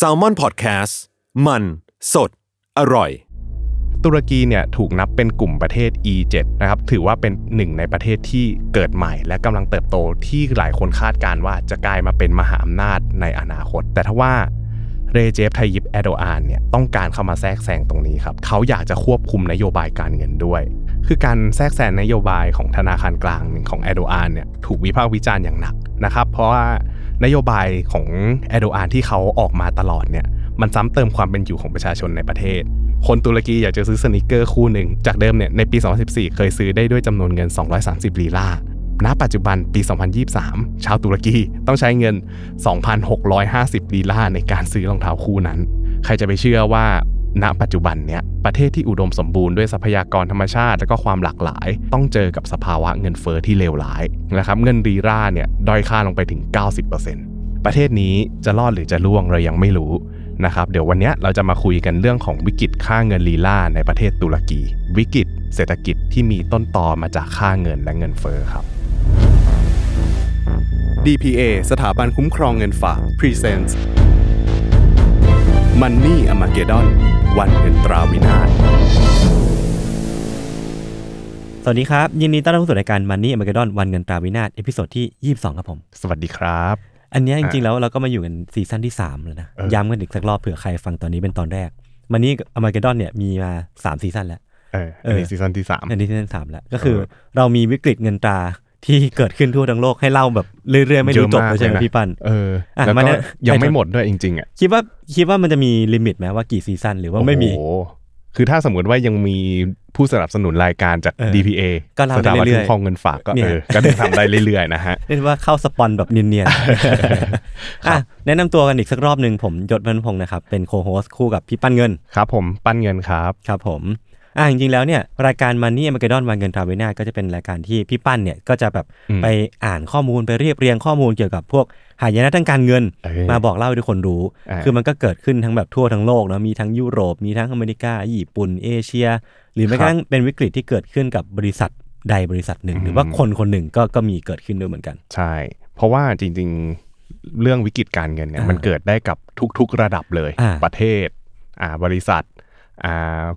s a l ม o n PODCAST มัน สด อร่อย ตุรกีเนี่ยถูกนับเป็นกลุ่มประเทศ E7 นะครับถือว่าเป็นหนึ่งในประเทศที่เกิดใหม่ และกำลังเติบโตที่หลายคนคาดการณ์ว่าจะกลายมาเป็นมหาอำนาจในอนาคต แต่ทว่าเรเจฟไทยิปแอโดอานเนี่ยต้องการเข้ามาแทรกแซงตรงนี้ครับเขาอยากจะควบคุมนโยบายการเงินด้วย คือการแทรกแซงนโยบายของธนาคารกลางของแอโดอานเนี่ยถูกวิพากษ์วิจารณ์อย่างหนักนะครับเพราะว่า นโยบายของแอโดอานที่เขาออกมาตลอดเนี่ยมันซ้ำเติมความเป็นอยู่ของประชาชนในประเทศ คนตุรกีอยากจะซื้อสนิเกอร์คู่หนึ่ง จากเดิมเนี่ยในปี 2014 เคยซื้อได้ด้วยจำนวนเงิน 230 ลีลาณปัจจุบันปี 2023 ชาวตุรกีต้องใช้เงิน 2,650 ลีลาในการซื้อรองเท้าคู่นั้น ใครจะไปเชื่อว่า ณปัจจุบันเนี่ยประเทศที่อุดมสมบูรณ์ด้วยทรัพยากรธรรมชาติ และก็ความหลากหลาย ต้องเจอกับสภาวะเงินเฟอ้อที่เลวร้ายนะครับเงินลีราเนี่ยด้อยค่าลงไปถึง 90%ประเทศนี้จะรอดหรือจะล่วงเรายังไม่รู้นะครับเดี๋ยววันนี้เราจะมาคุยกันเรื่องของวิกฤตค่าเงินลีลาในประเทศตุรกี วิกฤตเศรษฐกิจที่มีต้นตอมาจากค่าเงินและเงินเฟอ้อครับ DPA สถาบันคุ้มครองเงินฝาก Presents Money a m a g e d o n วันเงินตราวินาศสวัสดีครับ ยินดีต้อนรับเข้าสู่รายการ Money a m a g e d o n วันเงินตราวินาศ episode ที่ 22 ครับผม สวัสดีครับ อันเนี้ยจริงๆแล้วเราก็มาอยู่กัน season ที่ 3 แล้วนะเออย้ำกันอีกสักรอบเผื่อใครฟังตอนนี้เป็นตอนแรก Money a m a g e d o n เนี่ยมีมา 3 season แล้วเอออันนี้ season ที่3อันนี้ season สามแล้วก็คือเออเรามีวิกฤตเงินตรา ที่เกิดขึ้นทั่วทั้งโลกให้เล่าแบบเรื่อยๆไม่รู้จบเลยใช่ไหมพี่ปั้นเอออะแล้วมาก็เนี่ยยังไม่หมดด้วยจริงๆอะคิดว่าคิดว่ามันจะมี limit ไหมว่ากี่ season หรือว่าไม่มีโอ้โหคือถ้าสมมติว่ายังมีผู้สนับสนุนรายการจากเออ DPA ก็เล่าสได้ถาบันเรื่คุ้อยๆมครองเงินฝากก็เนี่ยเออก็ได้ทำได้เรื่อยๆนะฮะเรียกว่าเข้าสปอนแบบเนียนๆอะแนะนำตัวกันอีกสักรอบหนึ่งผมยศวันพงศ์นะครับ เป็นโคโฮสคู่กับพี่ปั้นเงิน ครับผมปั้นเงินครับ ครับผม อะจริงๆแล้วเนี่ยรายการ Money a m a g e d o n วันเงินตราเวนาก็จะเป็นรายการที่พี่ปั้นเนี่ยก็จะแบบอืมไปอ่านข้อมูลไปเรียบเรียงข้อมูลเกี่ยวกับพวกหายนะทางการเงินเออมาบอกเล่าให้ทุกคนรู้อ่าคือมันก็เกิดขึ้นทั้งแบบทั่วทั้งโลกเนาะมีทั้งยุโรปมีทั้งอเมริกา ญี่ปุ่นเอเชีย หรือแม้กระทั่งเป็นวิกฤตที่เกิดขึ้นกับบริษัทใดบริษัทหนึ่ง หรือว่าคนคนหนึ่งก็ก็มีเกิดขึ้นด้วยเหมือนกัน ใช่ เพราะว่าจริงๆเรื่องวิกฤตการเงินเนี่ยอ่ามัมันเกิดได้กับทุกๆระดับเลยอ่าประเทศอ่าบริษัทอ่า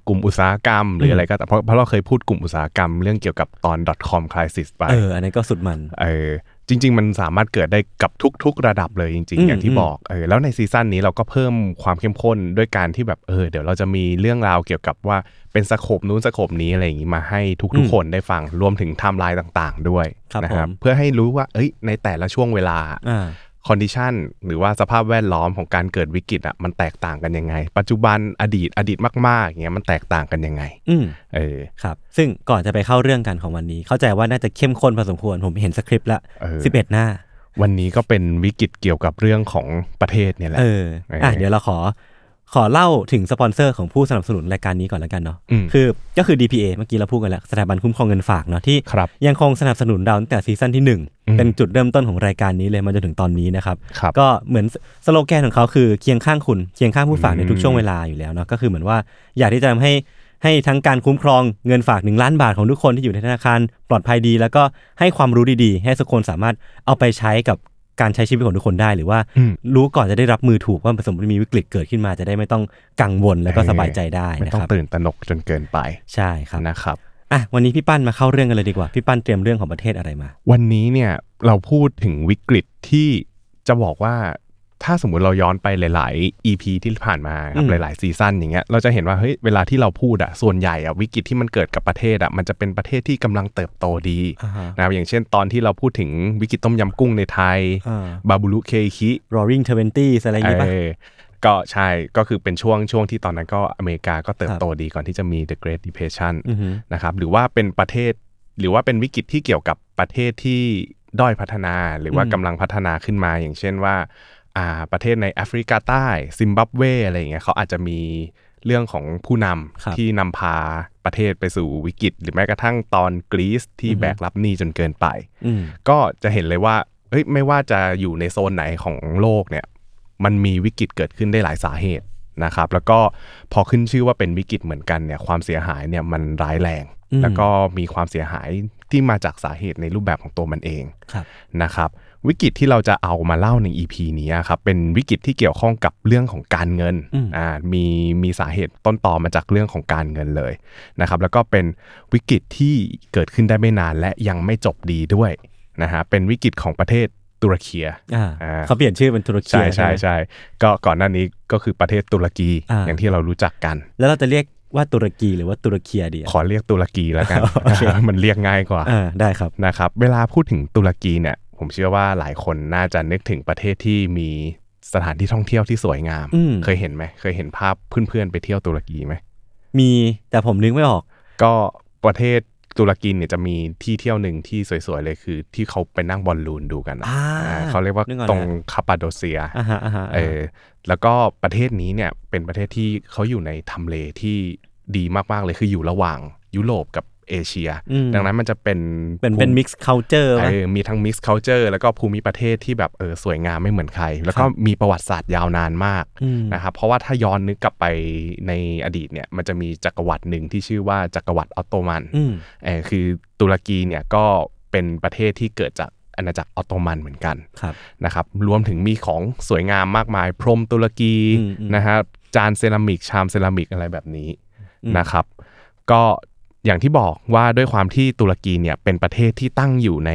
กลุ่มอุตสาหกรรม หรือมอะไรก็แต่เพราะเพราะเราเคยพูดกลุ่มอุตสาหกรรมเรื่องเกี่ยวกับตอน .com crisis ไปเอออันนั้นก็สุดมันเออจริง ๆ มันสามารถเกิดได้กับทุก ๆ ระดับเลยจริงอืๆมอย่างที่อืมบอกเออแล้วใน season นี้เราก็เพิ่มความเข้มข้นด้วยการที่แบบเออเดี๋ยวเราจะมีเรื่องราวเกี่ยวกับว่าเป็น scope นู้น scope นี้อะไรอย่างงี้มาให้ทุกๆ คนได้ฟังรวมถึงไทม์ไลน์ต่าง ๆ ด้วยครับนะครับผมเพื่อให้รู้ว่าเอ้ยในแต่ละช่วงเวลาอ่า condition หรือว่าสภาพแวดล้อมของการเกิดวิกฤตอะมันแตกต่างกันยังไง ปัจจุบันอดีตอดีตมากๆอย่างเงี้ยมันแตกต่างกันยังไง อืมเออครับ ซึ่งก่อนจะไปเข้าเรื่องกันของวันนี้ เข้าใจว่าน่าจะเข้มข้นพอสมควรผมเห็นสคริปต์ละเออสิบเอ็ดหน้า วันนี้ก็เป็นวิกฤตเกี่ยวกับเรื่องของประเทศเนี่ยแหละเออเอออ่อะเดี๋ยวเราขอ ขอเล่าถึงสปอนเซอร์ของผู้สนับสนุนรายการนี้ก่อนแล้วกันเนาะอืมคือก็คือ DPA เมื่อกี้เราพูดกันแล้วสถาบันคุ้มครองเงินฝากเนาะที่ครับยังคงสนับสนุนเราตั้งแต่ season ที่หนึ่งอืมเป็นจุดเริ่มต้นของรายการนี้เลยมาจนถึงตอนนี้นะครับครับก็เหมือนสโลแกนของเขาคือเคียงข้างคุณเคียงข้างผู้ฝากในทุกอืมช่วงเวลาอยู่แล้วเนาะก็คือเหมือนว่าอยากที่จะทำให้ให้ทั้งการคุ้มครองเงินฝากหนึ่งล้านบาทของทุกคนที่อยู่ในธนาคารปลอดภัยดี แล้วก็ให้ความรู้ดีๆ ให้ทุกคนสามารถเอาไปใช้กับ การใช้ชีวิตของทุกคนได้หรือว่าอืมรู้ก่อนจะได้รับมือถูกว่าสมมติมีวิกฤตเกิดขึ้นมาจะได้ไม่ต้องกังวลแล้วก็สบายใจได้ไม่นะต้อคงรับตื่นตระหนกจนเกินไปใช่ครับนะครับอะวันนี้พี่ปั้นมาเข้าเรื่องกันเลยดีกว่าพี่ปั้นเตรียมเรื่องของประเทศอะไรมา วันนี้เนี่ยเราพูดถึงวิกฤตที่จะบอกว่า ถ้าสมมุติเราย้อนไปหลาย ๆ EP ที่ผ่านมาครับอืมหลาย ๆ ซีซั่นอย่างเงี้ยเราจะเห็นว่าเฮ้ยเวลาที่เราพูดอะส่วนใหญ่อะวิกฤตที่มันเกิดกับประเทศอะมันจะเป็นประเทศที่กำลังเติบโตดีอ่าฮะนะครับอย่างเช่นตอนที่เราพูดถึงวิกฤตต้มยำกุ้งในไทยอ่าบาบูรุเคคิ Roaring Twenties อะไรอย่างงี้ปะเออก็ใช่ก็คือเป็นช่วงช่วงที่ตอนนั้นก็อเมริกาก็เติบโตดีก่อนที่จะมี The Great Depression อือฮึนะครับหรือว่าเป็นประเทศหรือว่าเป็นวิกฤตที่เกี่ยวกับประเทศที่ด้อยพัฒนาหรือว่าอืมกำลังพัฒนาขึ้นมาอย่างเช่นว่าอ่า ประเทศในแอฟริกาใต้ซิมบับเวอะไรอย่างเงี้ยเขาอาจจะมีเรื่องของผู้นำครับที่นำพาประเทศไปสู่วิกฤต หรือแม้กระทั่งตอนกรีซที่อือฮึแบกรับหนี้จนเกินไปอืมก็จะเห็นเลยว่าเอ้ยไม่ว่าจะอยู่ในโซนไหนของโลกเนี่ยมันมีวิกฤตเกิดขึ้นได้หลายสาเหตุนะครับ แล้วก็พอขึ้นชื่อว่าเป็นวิกฤตเหมือนกันเนี่ยความเสียหายเนี่ยมันร้ายแรงอืมแล้วก็มีความเสียหายที่มาจากสาเหตุในรูปแบบของตัวมันเองครับนะครับ วิกฤตที่เราจะเอามาเล่าใน EP นี้ครับเป็นวิกฤตที่เกี่ยวข้องกับเรื่องของการเงินอืมอ่ามีมีสาเหตุต้นตอมาจากเรื่องของการเงินเลยนะครับแล้วก็เป็นวิกฤตที่เกิดขึ้นได้ไม่นานและยังไม่จบดีด้วยนะฮะเป็นวิกฤตของประเทศตุรกีอ่าอ่าเขาเปลี่ยนชื่อเป็นตุรกีใช่ใช่ไหมใช่ก็ก่อนหน้านี้ก็คือประเทศตุรกีอ่าอย่างที่เรารู้จักกัน แล้วเราจะเรียกว่าตุรกีหรือว่าตุรเคียดีอะขอเรียกตุรกีแล้วกันโอเคมันเรียกง่ายกว่าอ่าได้ครับนะครับ เวลาพูดถึงตุรกีเนี่ย ผมเชื่อว่าหลายคนน่าจะนึกถึงประเทศที่มีสถานที่ท่องเที่ยวที่สวยงามอืมเคยเห็นไหม เคยเห็นภาพเพื่อนๆไปเที่ยวตุรกีไหม มีแต่ผมนึกไม่ออก ก็ประเทศตุรกีเนี่ยจะมีที่เที่ยวหนึ่งที่สวยๆเลยคือ ที่เขาไปนั่งบอลลูนดูกันนะอ่าอ่าเขาเรียกว่านึกออกตรงแล้วคาปาโดเซียอ่าฮะอ่าฮะเออแล้วก็ประเทศนี้เนี่ยเป็นประเทศที่เขาอยู่ในทำเลที่ดีมากๆเลยคืออยู่ระหว่างยุโรปกับ เอเชียอืมดังนั้นมันจะเป็นเป็นเป็นภู mix culture เอป่ะอมีทั้ง mix culture แล้วก็ภูมิประเทศที่แบบเออสวยงามไม่เหมือนใคร แล้วก็มีประวัติศาสตร์ยาวนานมากอืมนะครับเพราะว่าถ้าย้อนนึกกลับไปในอดีตเนี่ยมันจะมีจักรวรรดิหนึ่งที่ชื่อว่าจักรวรรดิออตโตมันอืมเออคือตุรกีเนี่ยก็เป็นประเทศที่เกิดจากอาณาจักรออตโตมันเหมือนกันครับนะครับรวมถึงมีของสวยงามมากมาย พรมตุรกีอืมอืมนะฮะจานเซรามิกชามเซรามิกอะไรแบบนี้อืมนะครับ ก็ อย่างที่บอกว่าด้วยความที่ตุรกีเนี่ยเป็นประเทศที่ตั้งอยู่ใน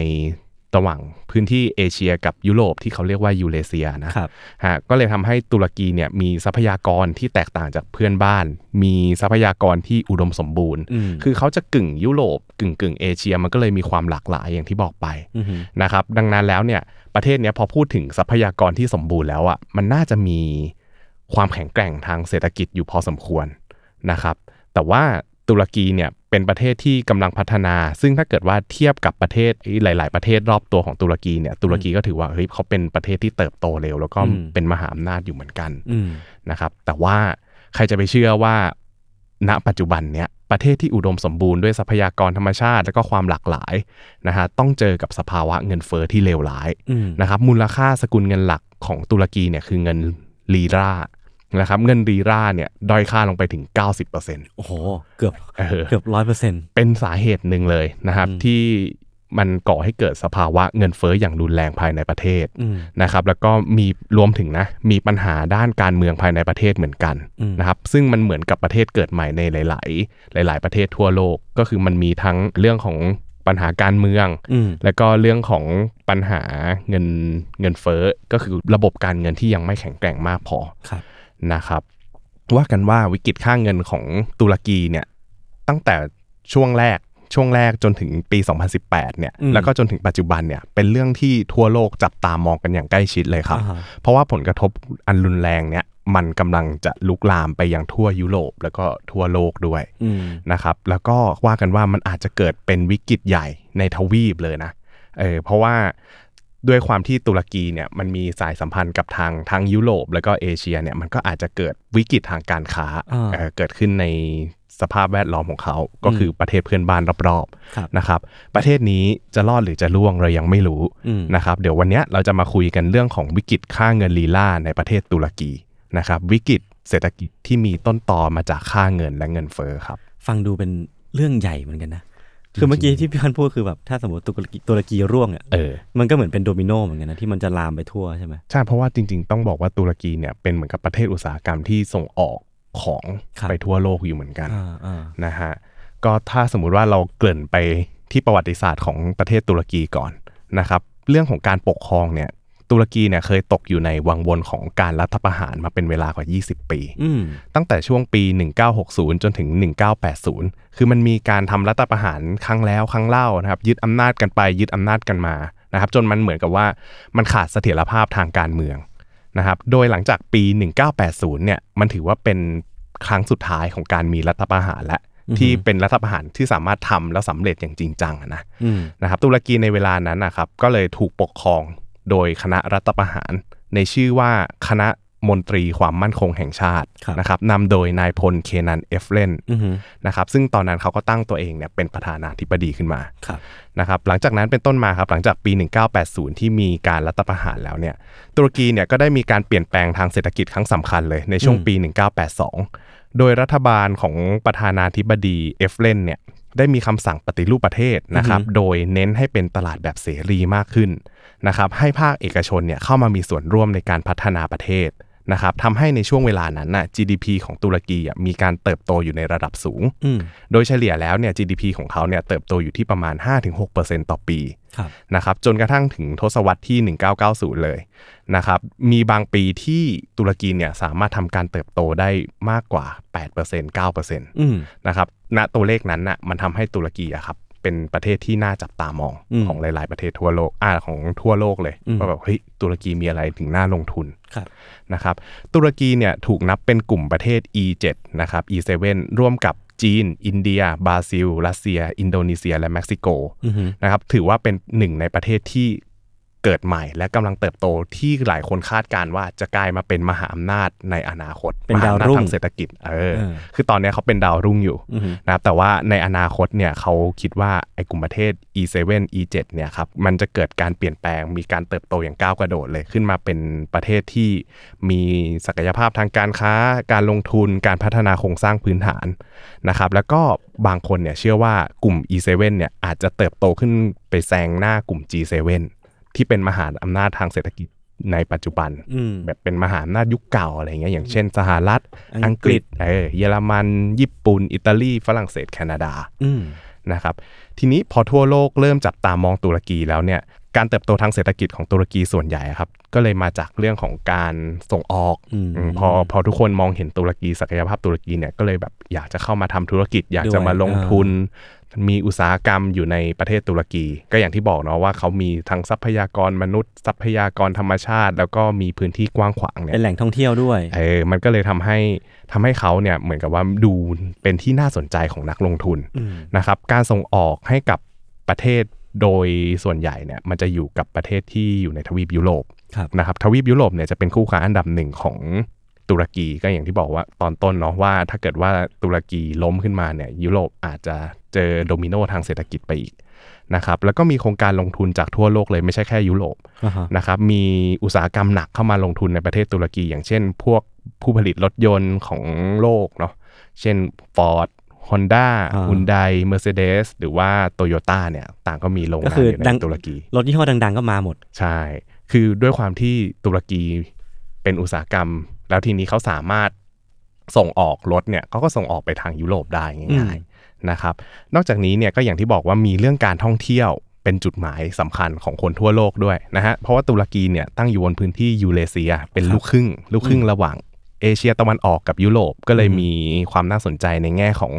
ระหว่างพื้นที่เอเชียกับยุโรปที่เขาเรียกว่ายูเรเซียนะครับฮะก็เลยทำให้ตุรกีเนี่ยมีทรัพยากรที่แตกต่างจากเพื่อนบ้าน มีทรัพยากรที่อุดมสมบูรณ์อืมคือเขาจะกึ่งยุโรปกึ่งกึ่งเอเชียมันก็เลยมีความหลากหลายอย่างที่บอกไปอืมนะครับดังนั้นแล้วเนี่ยประเทศเนี้ยพอพูดถึงทรัพยากรที่สมบูรณ์แล้วอะมันน่าจะมีความแข็งแกร่งทางเศรษฐกิจอยู่พอสมควรนะครับแต่ว่าตุรกีเนี่ย เป็นประเทศที่กำลังพัฒนา ซึ่งถ้าเกิดว่าเทียบกับประเทศหลาย ๆ ประเทศรอบตัวของตุรกีเนี่ยตุรกีก็ถือว่าเฮ้ยเขาเป็นประเทศที่เติบโตเร็ว แล้วก็อืมเป็นมหาอำนาจอยู่เหมือนกันอืมนะครับ แต่ว่าใครจะไปเชื่อว่า ณปัจจุบันเนี้ยประเทศที่อุดมสมบูรณ์ด้วยทรัพยากรธรรมชาติ และก็ความหลากหลายนะฮะต้องเจอกับสภาวะเงินเฟอ้อที่เลวร้ายอืมนะครับมูลค่าสกุลเงินหลักของตุรกีเนี่ยคือเงินลีรา นะครับเงินลีราเนี่ยด้อยค่าลงไปถึง 90%โอ้โห เกือบเออเกือบร้อยเปอร์เซ็นต์เป็นสาเหตุหนึ่งเลยนะครับอืมที่มันก่อให้เกิดสภาวะเงินเฟอ้ออย่างรุนแรงภายในประเทศอืมนะครับ แล้วก็มีรวมถึงนะมีปัญหาด้านการเมืองภายในประเทศเหมือนกันอืมนะครับ ซึ่งมันเหมือนกับประเทศเกิดใหม่ในหลาย ๆ หลาย ๆ ประเทศทั่วโลกก็คือมันมีทั้งเรื่องของปัญหาการเมืองอืมแล้วก็เรื่องของปัญหาเงินเงินเฟ้อก็คือระบบการเงินที่ยังไม่แข็งแกร่งมากพอครับ นะครับ ว่ากันว่าวิกฤตค่าเงินของตุรกีเนี่ยตั้งแต่ช่วงแรกช่วงแรกจนถึงปี 2018 เนี่ยอืมแล้วก็จนถึงปัจจุบันเนี่ย เป็นเรื่องที่ทั่วโลกจับตามองกันอย่างใกล้ชิดเลยครับอ่าฮะเพราะว่าผลกระทบอันรุนแรงเนี่ย มันกำลังจะลุกลามไปยังทั่วยุโรป แล้วก็ทั่วโลกด้วยอืมนะครับ แล้วก็ว่ากันว่ามันอาจจะเกิดเป็นวิกฤตใหญ่ในทวีปเลยนะ เออ เพราะว่า ด้วยความที่ตุรกีเนี่ยมันมีสายสัมพันธ์กับทางทางยุโรป แล้วก็เอเชียเนี่ยมันก็อาจจะเกิดวิกฤตทางการค้าอ่าเออเกิดขึ้นในสภาพแวดล้อมของเขา ก็คือประเทศเพื่อนบ้านรอบครับๆนะครับ ประเทศนี้จะรอดหรือจะล่วงเรายังไม่รู้อืมนะครับ เดี๋ยววันเนี้ยเราจะมาคุยกันเรื่องของวิกฤตค่าเงินลีลาในประเทศตุรกีนะครับ วิกฤตเศรษฐกิจที่มีต้นตอมาจากค่าเงินและเงินเฟ้อครับ ฟังดูเป็นเรื่องใหญ่เหมือนกันนะ คือเมื่อกี้ที่พี่พันธุ์พูดคือแบบถ้าสมมติตุรกีตุรกีร่วงอะเออมันก็เหมือนเป็นโดมิโนเหมือนกันนะที่มันจะลามไปทั่วใช่ไหมใช่เพราะว่าจริง ๆ ต้องบอกว่าตุรกีเนี่ยเป็นเหมือนกับประเทศอุตสาหกรรมที่ส่งออกของครับไปทั่วโลกอยู่เหมือนกันอ่าอ่านะฮะก็ถ้าสมมุติว่าเราเกริ่นไปที่ประวัติศาสตร์ของประเทศตุรกีก่อนนะครับ เรื่องของการปกครองเนี่ย ตุรกีเนี่ยเคยตกอยู่ในวังวนของการรัฐประหารมาเป็นเวลากว่า 20 ปีอืมตั้งแต่ช่วงปี 1960 จนถึง 1980 คือมันมีการทำรัฐประหารครั้งแล้วครั้งเล่านะครับ ยึดอำนาจกันไปยึดอำนาจกันมานะครับ จนมันเหมือนกับว่ามันขาดเสถียรภาพทางการเมืองนะครับ โดยหลังจากปี 1980 เนี่ยมันถือว่าเป็นครั้งสุดท้ายของการมีรัฐประหารและอือฮึที่เป็นรัฐประหารที่สามารถทำแล้วสำเร็จอย่างจริงจังอะนะอืมนะครับตุรกีในเวลานั้นนะครับก็เลยถูกปกครอง โดยคณะรัฐประหาร ในชื่อว่าคณะมนตรีความมั่นคงแห่งชาติครับนะครับนำโดยนายพลเคนันเอฟเรนอืมนะครับซึ่งตอนนั้นเขาก็ตั้งตัวเองเนี่ยเป็นประธานาธิบดีขึ้นมาครับนะครับหลังจากนั้นเป็นต้นมาครับหลังจากปี 1980 ที่มีการรัฐประหารแล้วเนี่ยตุรกีเนี่ยก็ได้มีการเปลี่ยนแปลงทางเศรษฐกิจครั้งสำคัญเลยในช่วงอืมปี 1982 โดยรัฐบาลของประธานาธิบดีเอฟเรนเนี่ยได้มีคำสั่งปฏิรูปประเทศนะครับโดยเน้นให้เป็นตลาดแบบเสรีมากขึ้น นะครับให้ภาคเอกชนเนี่ยเข้ามามีส่วนร่วมในการพัฒนาประเทศนะครับทำให้ในช่วงเวลานั้นน่ะ GDP ของตุรกีอะมีการเติบโตอยู่ในระดับสูงอืมโดยเฉลี่ยแล้วเนี่ย GDP ของเขาเนี่ยเติบโตอยู่ที่ประมาณ 5-6%ต่อปีครับนะครับจนกระทั่งถึงทศวรรษที่ 1990 เลยนะครับมีบางปีที่ตุรกีเนี่ยสามารถทำการเติบโตได้มากกว่า 8% 9%อืมนะครับณตัวเลขนั้นน่ะมันทำให้ตุรกีอะครับ เป็นประเทศที่น่าจับตามองอืมของหลาย ๆ ประเทศทั่วโลกอ่าของทั่วโลกเลยอืมว่าแบบเฮ้ยตุรกีมีอะไรถึงน่าลงทุนครับนะครับ ตุรกีเนี่ยถูกนับเป็นกลุ่มประเทศ E7 นะครับ E7 ร่วมกับจีน อินเดีย บราซิล รัสเซีย อินโดนีเซีย และเม็กซิโกอือฮึนะครับ ถือว่าเป็นหนึ่งในประเทศที่ เกิดใหม่ และกำลังเติบโตที่หลายคนคาดการณ์ว่าจะกลายมาเป็นมหาอำนาจในอนาคตเป็นดาวมหอำจรุ่งทางเศรษฐกิจเออเออคือตอนเนี้ยเขาเป็นดาวรุ่งอยู่อือฮึนะครับแต่ว่าในอนาคตเนี่ยเขาคิดว่าไอ้กลุ่มประเทศ E7 E7 เนี่ยครับมันจะเกิดการเปลี่ยนแปลงมีการเติบโตอย่างก้าวกระโดดเลยขึ้นมาเป็นประเทศที่มีศักยภาพทางการค้า การลงทุนการพัฒนาโครงสร้างพื้นฐานนะครับแล้วก็บางคนเนี่ยเชื่อว่ากลุ่ม E7 เนี่ยอาจจะเติบโตขึ้นไปแซงหน้ากลุ่ม G7 ที่เป็นมหาอำนาจทางเศรษฐกิจในปัจจุบันอืมแบบเป็นมหาอำนาจยุคเก่าอะไรเงี้ยอย่างเช่นสหรัฐอัอังงกกฤฤษษเออเยอรมัน ญี่ปุ่น อิตาลีฝรั่งเศสแคนาดาอืมนะครับ ทีนี้พอทั่วโลกเริ่มจับตามองตุรกีแล้วเนี่ยการเติบโตทางเศรษฐกิจของตุรกีส่วนใหญ่อะครับ ก็เลยมาจากเรื่องของการส่งออกอืมอืมพอพอทุกคนมองเห็นตุรกีศักยภาพตุรกีเนี่ยก็เลยแบบอยากจะเข้ามาทำธุรกิจ อยากจะมาลงทุน มีอุตสาหกรรมอยู่ในประเทศตุรกี ก็อย่างที่บอกเนาะว่าเขามีทั้งทรัพยากรมนุษย์ ทรัพยากรธรรมชาติ แล้วก็มีพื้นที่กว้างขวางเนี่ยเป็นแหล่งท่องเที่ยวด้วยเออมันก็เลยทำให้ทำให้เขาเนี่ยเหมือนกับว่าดูเป็นที่น่าสนใจของนักลงทุนอืมนะครับการส่งออกให้กับประเทศโดยส่วนใหญ่เนี่ยมันจะอยู่กับประเทศที่อยู่ในทวีปยุโรปครับนะครับทวีปยุโรปเนี่ยจะเป็นคู่ค้าอันดับหนึ่งของตุรกีก็อย่างที่บอกว่าตอนต้นเนาะว่าถ้าเกิดว่าตุรกีล้มขึ้นมาเนี่ยยุโรปอาจจะ เจอโดมิโนทางเศรษฐกิจไปอีกนะครับแล้วก็มีโครงการลงทุนจากทั่วโลกเลยไม่ใช่แค่ยุโรปอ่าฮะนะครับมีอุตสาหกรรมหนักเข้ามาลงทุนในประเทศตุรกี อย่างเช่น พวกผู้ผลิตรถยนต์ของโลกเนาะเช่น Ford Honda อ่า Hyundai Mercedes หรือว่า Toyota เนี่ยต่างก็มีโรงก็งานคืออยู่ดัในงตุรกี รถยี่ห้อดังๆ ก็มาหมด ใช่ คือด้วยความที่ตุรกีเป็นอุตสาหกรรม แล้วทีนี้เขาสามารถส่งออกรถเนี่ยเขาก็ส่งออกไปทางยุโรปได้ง่ายๆ นะครับ นอกจากนี้เนี่ยก็อย่างที่บอกว่ามีเรื่องการท่องเที่ยวเป็นจุดหมายสำคัญของคนทั่วโลกด้วยนะฮะ เพราะว่าตุรกีเนี่ยตั้งอยู่บนพื้นที่ยูเรเซีย เป็นลูกครึ่ง ลูกครึ่งระหว่างเอเชียตะวันออกกับยุโรปก็เลยมีความน่าสนใจในแง่ของ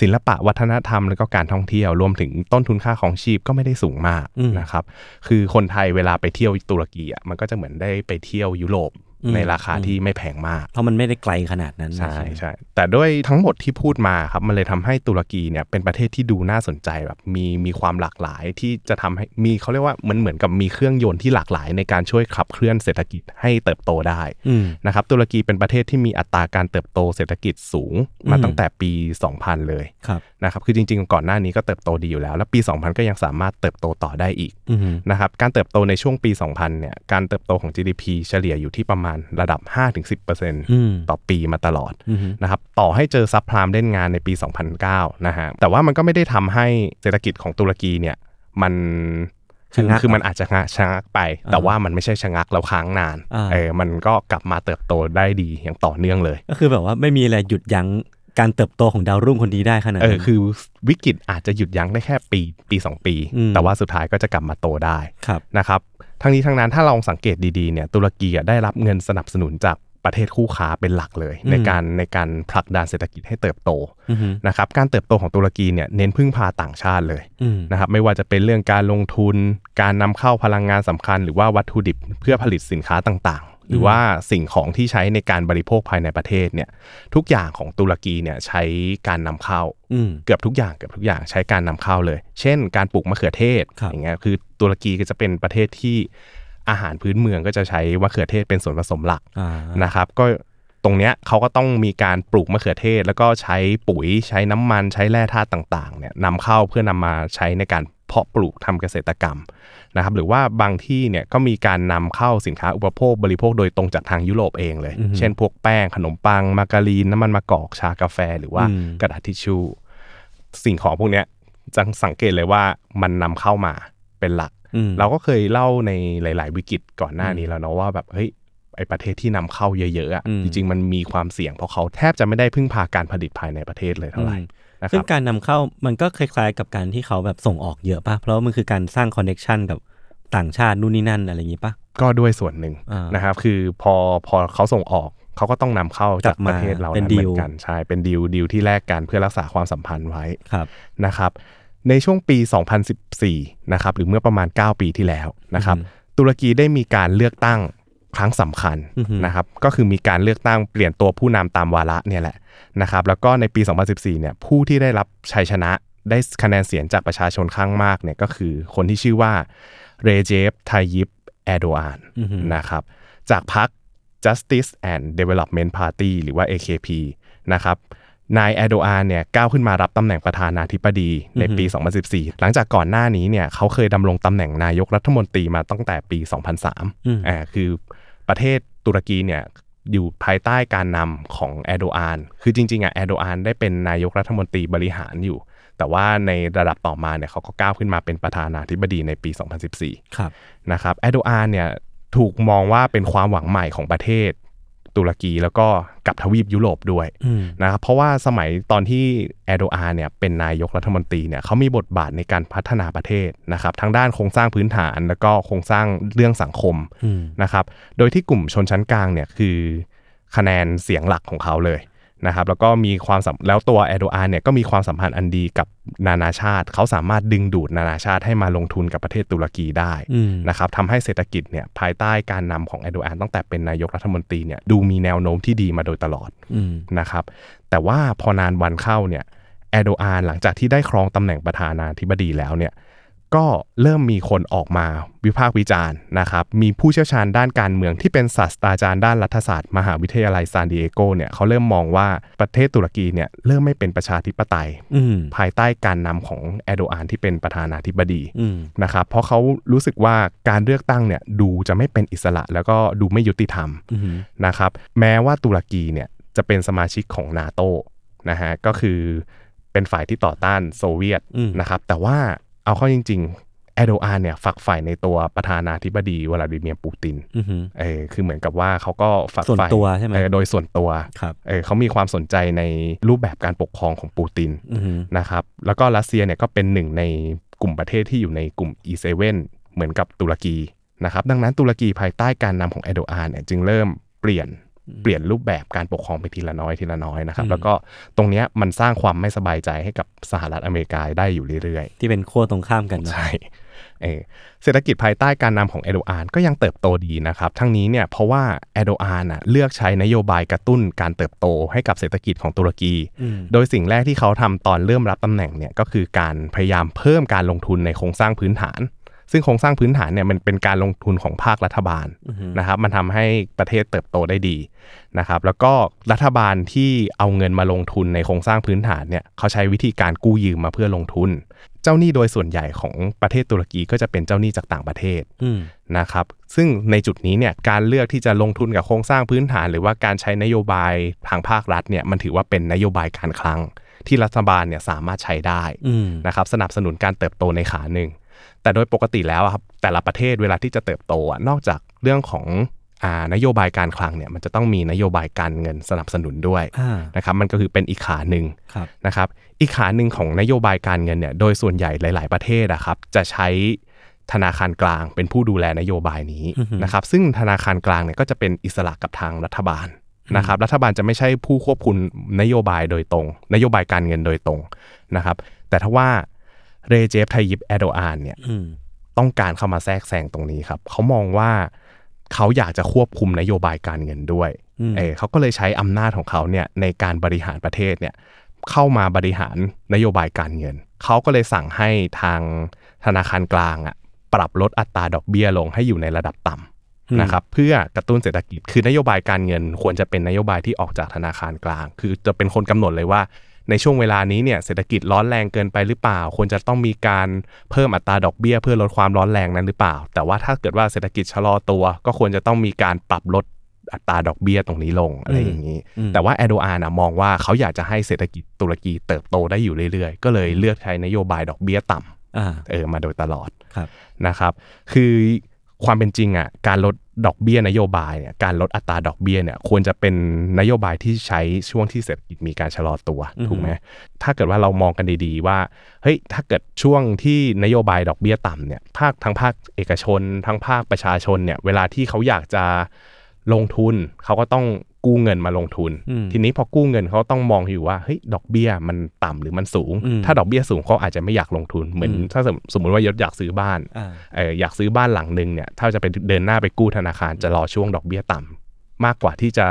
ศิลปะวัฒนธรรมแล้วก็การท่องเที่ยวรวมถึงต้นทุนค่าของชีพก็ไม่ได้สูงมากนะครับ คือคนไทยเวลาไปเที่ยวตุรกีอะมันก็จะเหมือนได้ไปเที่ยวยุโรป ในราคาที่ไม่แพงมาก เพราะมันไม่ได้ไกลขนาดนั้น ใช่ไหมใช่แต่ด้วยทั้งหมดที่พูดมาครับมันเลยทำให้ตุรกีเนี่ยเป็นประเทศที่ดูน่าสนใจแบบมีมีความหลากหลายที่จะทำให้มีเขาเรียกว่ามันเหมือนกับมีเครื่องยนต์ที่หลากหลาย ในการช่วยขับเคลื่อนเศรษฐกิจให้เติบโตได้อืมนะครับตุรกีเป็นประเทศที่มีอัตราการเติบโตเศรษฐกิจสูงมาอืมตั้งแต่ปี 2000 เลยครับนะครับคือจริง ๆ ก่อนหน้านี้ก็เติบโตดีอยู่แล้ว แล้วปี 2000 ก็ยังสามารถเติบโตต่อได้อีกอืมนะครับการเติบโตในช่วงปี 2000 เนี่ยการเติบโตของ GDP เฉลี่ยอยู่ที่ประมาณระดับ 5-10%อืมต่อปีมาตลอดอืมนะครับต่อให้เจอซับพลามเล่นงานในปี 2009 นะฮะแต่ว่ามันก็ไม่ได้ทำให้เศรษฐกิจของตุรกีเนี่ยมันคือชะงักคือมันอาจจะชะงักไป แต่อ่าว่ามันไม่ใช่ชะงักแล้วค้างนานอ่าเออมันก็กลับมาเติบโตได้ดีอย่างต่อเนื่องเลย ก็คือแบบว่าไม่มีอะไรหยุดยั้งการเติบโตของดาวรุ่งคนนี้ได้ขนาดเออนั้นคือวิกฤตอาจจะหยุดยั้งได้แค่ปีปีสองปีอืมแต่ว่าสุดท้ายก็จะกลับมาโตได้ครับนะครับ ทั้งนี้ทั้งนั้นถ้าลองสังเกตดีๆเนี่ยตุรกีอะได้รับเงินสนับสนุนจากประเทศคู่ค้าเป็นหลักเลยอืมในการในการผลักดันเศรษฐกิจให้เติบโตอืมนะครับการเติบโตของตุรกีเนี่ยเน้นพึ่งพาต่างชาติเลยอืมนะครับไม่ว่าจะเป็นเรื่องการลงทุน การนำเข้าพลังงานสำคัญ หรือว่าวัตถุดิบเพื่อผลิตสินค้าต่างๆ หรือว่าสิ่งของที่ใช้ในการบริโภคภายในประเทศเนี่ยทุกอย่างของตุรกีเนี่ยใช้การนำเข้าอืมเกือบทุกอย่างเกือบทุกอย่างใช้การนำเข้าเลย เช่น การปลูกมะเขือเทศครับอย่างเงี้ยคือตุรกีก็จะเป็นประเทศที่อาหารพื้นเมืองก็จะใช้มะเขือเทศเป็นส่วนผสมหลักอ่านะครับ ก็ตรงเนี้ยเขาก็ต้องมีการปลูกมะเขือเทศ แล้วก็ใช้ปุ๋ยใช้น้ำมันใช้แร่ธาตุต่างๆเนี่ยนำเข้าเพื่อนำมาใช้ในการ เพาะปลูกทำเกษตรกรรมนะครับหรือว่าบางที่เนี่ยก็มีการนำเข้าสินค้าอุปโภคบริโภคโดยตรงจากทางยุโรปเองเลยอือฮึเช่นพวกแป้งขนมปัง มาการีนน้ำมันมะกอกชากาแฟ หรือว่าอืมกระดาษทิชชู่สิ่งของพวกเนี้ยจะสังเกตเลยว่ามันนำเข้ามาเป็นหลักอืมเราก็เคยเล่าในหลาย ๆ วิกฤตก่อนหน้านี้แล้วเนาะว่าแบบเฮ้ยไอประเทศที่นำเข้าเยอะๆอะอืมจริง ๆ มันมีความเสี่ยงเพราะเขาแทบจะไม่ได้พึ่งพาการผลิตภายในประเทศเลยเท่าไหร่อืม นะคซึ่รังบการนำเข้ามันก็คล้ายๆกับการที่เขาแบบส่งออกเยอะป่ะเพราะว่ามันคือการสร้างคอนเน็ชันกับต่างชาตินู่นนี่นั่นอะไรอย่างงี้ป่ะก็ด้วยส่วนหนึ่งอ่านนะครับ คือพอพอเขาส่งออกเขาก็ต้องนำเข้าจากกลับมาประเทศเราเป็นนั้นเหมือดีลนกันใช่เป็นดีลดีลที่แลกกันเพื่อรักษาความสัมพันธ์ไว้ครับนะครับในช่วงปี 2014 นะครับ หรือเมื่อประมาณ 9 ปีที่แล้วนะครับอือฮึตุรกีได้มีการเลือกตั้ง ครั้งสำคัญอือฮึนะครับก็คือมีการเลือกตั้งเปลี่ยนตัวผู้นำตามวาระเนี่ยแหละนะครับแล้วก็ในปี 2014เนี่ยผู้ที่ได้รับชัยชนะได้คะแนนเสียงจากประชาชนข้างมากเนี่ยก็คือคนที่ชื่อว่าเรเจฟไทยิปแอโดอานอือฮึนะครับจากพรรค Justice and Development Party หรือว่า AKP นะครับนายแอโดอานเนี่ยก้าวขึ้นมารับตำแหน่งประธานาธิบดีในปี 2014 หลังจากก่อนหน้านี้เนี่ยเขาเคยดำรงตำแหน่งนายกรัฐมนตรีมาตั้งแต่ปี 2003อืมอ่าคือ ประเทศตุรกีเนี่ยอยู่ภายใต้การนำของแอโดอาน คือจริงๆอะแอโดอานได้เป็นนายกรัฐมนตรีบริหารอยู่ แต่ว่าในระดับต่อมาเนี่ยเขาก็ก้าวขึ้นมาเป็นประธานาธิบดีในปี 2014 ครับ นะครับแอโดอานเนี่ยถูกมองว่าเป็นความหวังใหม่ของประเทศ ตุรกีแล้วก็กับทวีปยุโรปด้วยอืมนะครับเพราะว่าสมัยตอนที่แอโดอานเนี่ยเป็นนายกรัฐมนตรีเนี่ยเขามีบทบาทในการพัฒนาประเทศนะครับทั้งด้านโครงสร้างพื้นฐาน แล้วก็โครงสร้างเรื่องสังคมอืมนะครับโดยที่กลุ่มชนชั้นกลางเนี่ยคือคะแนนเสียงหลักของเขาเลย นะครับแล้วก็มีความสัมแล้วตัวแอโดอานเนี่ยก็มีความสัมพันธ์อันดีกับนานาชาติ เขาสามารถดึงดูดนานาชาติให้มาลงทุนกับประเทศตุรกีได้อืมนะครับทำให้เศรษฐกิจเนี่ยภายใต้การนำของแอโดอานตั้งแต่เป็นนายกรัฐมนตรีเนี่ยดูมีแนวโน้มที่ดีมาโดยตลอดอืมนะครับแต่ว่าพอนานวันเข้าเนี่ยแอโดอานหลังจากที่ได้ครองตำแหน่งประธานาธิบดีแล้วเนี่ย ก็เริ่มมีคนออกมาวิพากษ์วิจารณ์นะครับ มีผู้เชี่ยวชาญด้านการเมืองที่เป็นศาสตราจารย์ด้านรัฐศาสตร์ มหาวิทยาลัยซานดิเอโกเนี่ยเขาเริ่มมองว่าประเทศตุรกีเนี่ยเริ่มไม่เป็นประชาธิปไตยอืมภายใต้การนำของแอโดอานที่เป็นประธานาธิบดีอืมนะครับ เพราะเขารู้สึกว่าการเลือกตั้งเนี่ยดูจะไม่เป็นอิสระ แล้วก็ดูไม่ยุติธรรมอืมนะครับ แม้ว่าตุรกีเนี่ยจะเป็นสมาชิกของนาโตนะฮะก็คือเป็นฝ่ายที่ต่อต้านโซเวียตอืมนะครับ แต่ว่า เอาเข้าจริง ๆ แอโดอานเนี่ยฝักใฝ่ในตัวประธานาธิบดีวลาดิเมียร์ปูตินอืมเออคือเหมือนกับว่าเขาก็ฝักส่วนใฝ่ตัวใช่ไหมเออโดยส่วนตัวครับเออเขามีความสนใจในรูปแบบการปกครองของปูตินอืมนะครับแล้วก็รัสเซียเนี่ยก็เป็นหนึ่งในกลุ่มประเทศที่อยู่ในกลุ่ม E7 เหมือนกับตุรกีนะครับดังนั้นตุรกีภายใต้การนำของแอโดอานเนี่ยจึงเริ่มเปลี่ยน เปลี่ยนรูปแบบการปกครองไปทีละน้อยทีละน้อยนะครับ แล้วก็ตรงเนี้ยมันสร้างความไม่สบายใจให้กับสหรัฐอเมริกาได้อยู่เรื่อยที่เป็นขั้วตรงข้ามกันๆเนอะใช่เออเศรษฐกิจภายใต้การนำของแอโดอานก็ยังเติบโตดีนะครับ ทั้งนี้เนี่ยเพราะว่าแอโดอานน่ะเลือกใช้นโยบายกระตุ้นการเติบโตให้กับเศรษฐกิจของตุรกีอืมโดยสิ่งแรกที่เขาทำตอนเริ่มรับตำแหน่งเนี่ยก็คือการพยายามเพิ่มการลงทุนในโครงสร้างพื้นฐาน ซึ่งโครงสร้างพื้นฐานเนี่ยมันเป็นการลงทุนของภาครัฐบาลนะครับ มันทำให้ประเทศเติบโตได้ดีนะครับ แล้วก็รัฐบาลที่เอาเงินมาลงทุนในโครงสร้างพื้นฐานเนี่ยเขาใช้วิธีการกู้ยืมมาเพื่อลงทุน เจ้าหนี้โดยส่วนใหญ่ของประเทศตุรกีก็จะเป็นเจ้าหนี้จากต่างประเทศอืมนะครับ ซึ่งในจุดนี้เนี่ยการเลือกที่จะลงทุนกับโครงสร้างพื้นฐาน หรือว่าการใช้นโยบายทางภาครัฐเนี่ยมันถือว่าเป็นนโยบายการคลังที่รัฐบาลเนี่ยสามารถใช้ได้อืมนะครับสนับสนุนการเติบโตในขาหนึ่ง แต่โดยปกติแล้วอะครับแต่ละประเทศเวลาที่จะเติบโตอะนอกจากเรื่องของอ่านโยบายการคลังเนี่ยมันจะต้องมีนโยบายการเงินสนับสนุนด้วยอ่านะครับมันก็คือเป็นอีกขาหนึ่งครับนะครับอีกขาหนึ่งของนโยบายการเงินเนี่ยโดยส่วนใหญ่หลาย ๆ ประเทศอะครับจะใช้ธนาคารกลางเป็นผู้ดูแลนโยบายนี้อือฮึนะครับซึ่งธนาคารกลางเนี่ยก็จะเป็นอิสระกับทางรัฐบาลนะครับรัฐบาลจะไม่ใช่ผู้ควบคุมนโยบายโดยตรง นโยบายการเงินโดยตรงนะครับแต่ถ้าว่า เรเจฟไทยิปแอโดอานเนี่ยอืมต้องการเข้ามาแทรกแซงตรงนี้ครับเขามองว่าเขาอยากจะควบคุมนโยบายการเงินด้วยอืมเออเขาก็เลยใช้อำนาจของเขาเนี่ยในการบริหารประเทศเนี่ยเข้ามาบริหารนโยบายการเงิน เขาก็เลยสั่งให้ทางธนาคารกลางอะปรับลดอัตราดอกเบี้ยลงให้อยู่ในระดับต่ำนะครับเพื่อกระตุ้นเศรษฐกิจคือนโยบายการเงิน ควรจะเป็นนโยบายที่ออกจากธนาคารกลาง คือจะเป็นคนกำหนดเลยว่า ในช่วงเวลานี้เนี่ยเศรษฐกิจร้อนแรงเกินไปหรือเปล่า ควรจะต้องมีการเพิ่มอัตราดอกเบี้ย เพื่อลดความร้อนแรงนั้นหรือเปล่า แต่ว่าถ้าเกิดว่าเศรษฐกิจชะลอตัว ก็ควรจะต้องมีการปรับลดอัตราดอกเบี้ยตรงนี้ลงอะไรอย่างนี้ แต่ว่าแอโดอานนะมองว่าเขาอยากจะให้เศรษฐกิจตุรกีเติบโตได้อยู่เรื่อยๆ ก็เลยเลือกใช้นโยบายดอกเบี้ยต่อ่าเออมาโดยตลอดครับนะครับ คือ ความเป็นจริงอะการลดดอกเบี้ยนโยบายเนี่ยการลดอัตราดอกเบี้ยเนี่ยควรจะเป็นนโยบายที่ใช้ช่วงที่เศรษฐกิจมีการชะลอตัวถูกไหมถ้าเกิดว่าเรามองกันดีๆว่าเฮ้ยถ้าเกิดช่วงที่นโยบายดอกเบี้ยต่ำเนี่ยภาคทั้งภาคเอกชน ทั้งภาคประชาชนเนี่ยเวลาที่เขาอยากจะลงทุนเขาก็ต้อง กู้เงินมาลงทุนอืมทีนี้พอกู้เงินเขาต้องมองอยู่ว่าเฮ้ยดอกเบี้ยมันต่ำหรือมันสูงอืมถ้าดอกเบี้ยสูงเขาอาจจะไม่อยากลงทุนเหมือนอืมถ้าสมสมมติว่ายศอยากซื้อบ้านอ่าเอออยากซื้อบ้านหลังหนึ่งเนี่ยถ้าจะไปเดินหน้าไปกู้ธนาคารจะรอช่วงดอกเบี้ยต่ำมากกว่าที่จะ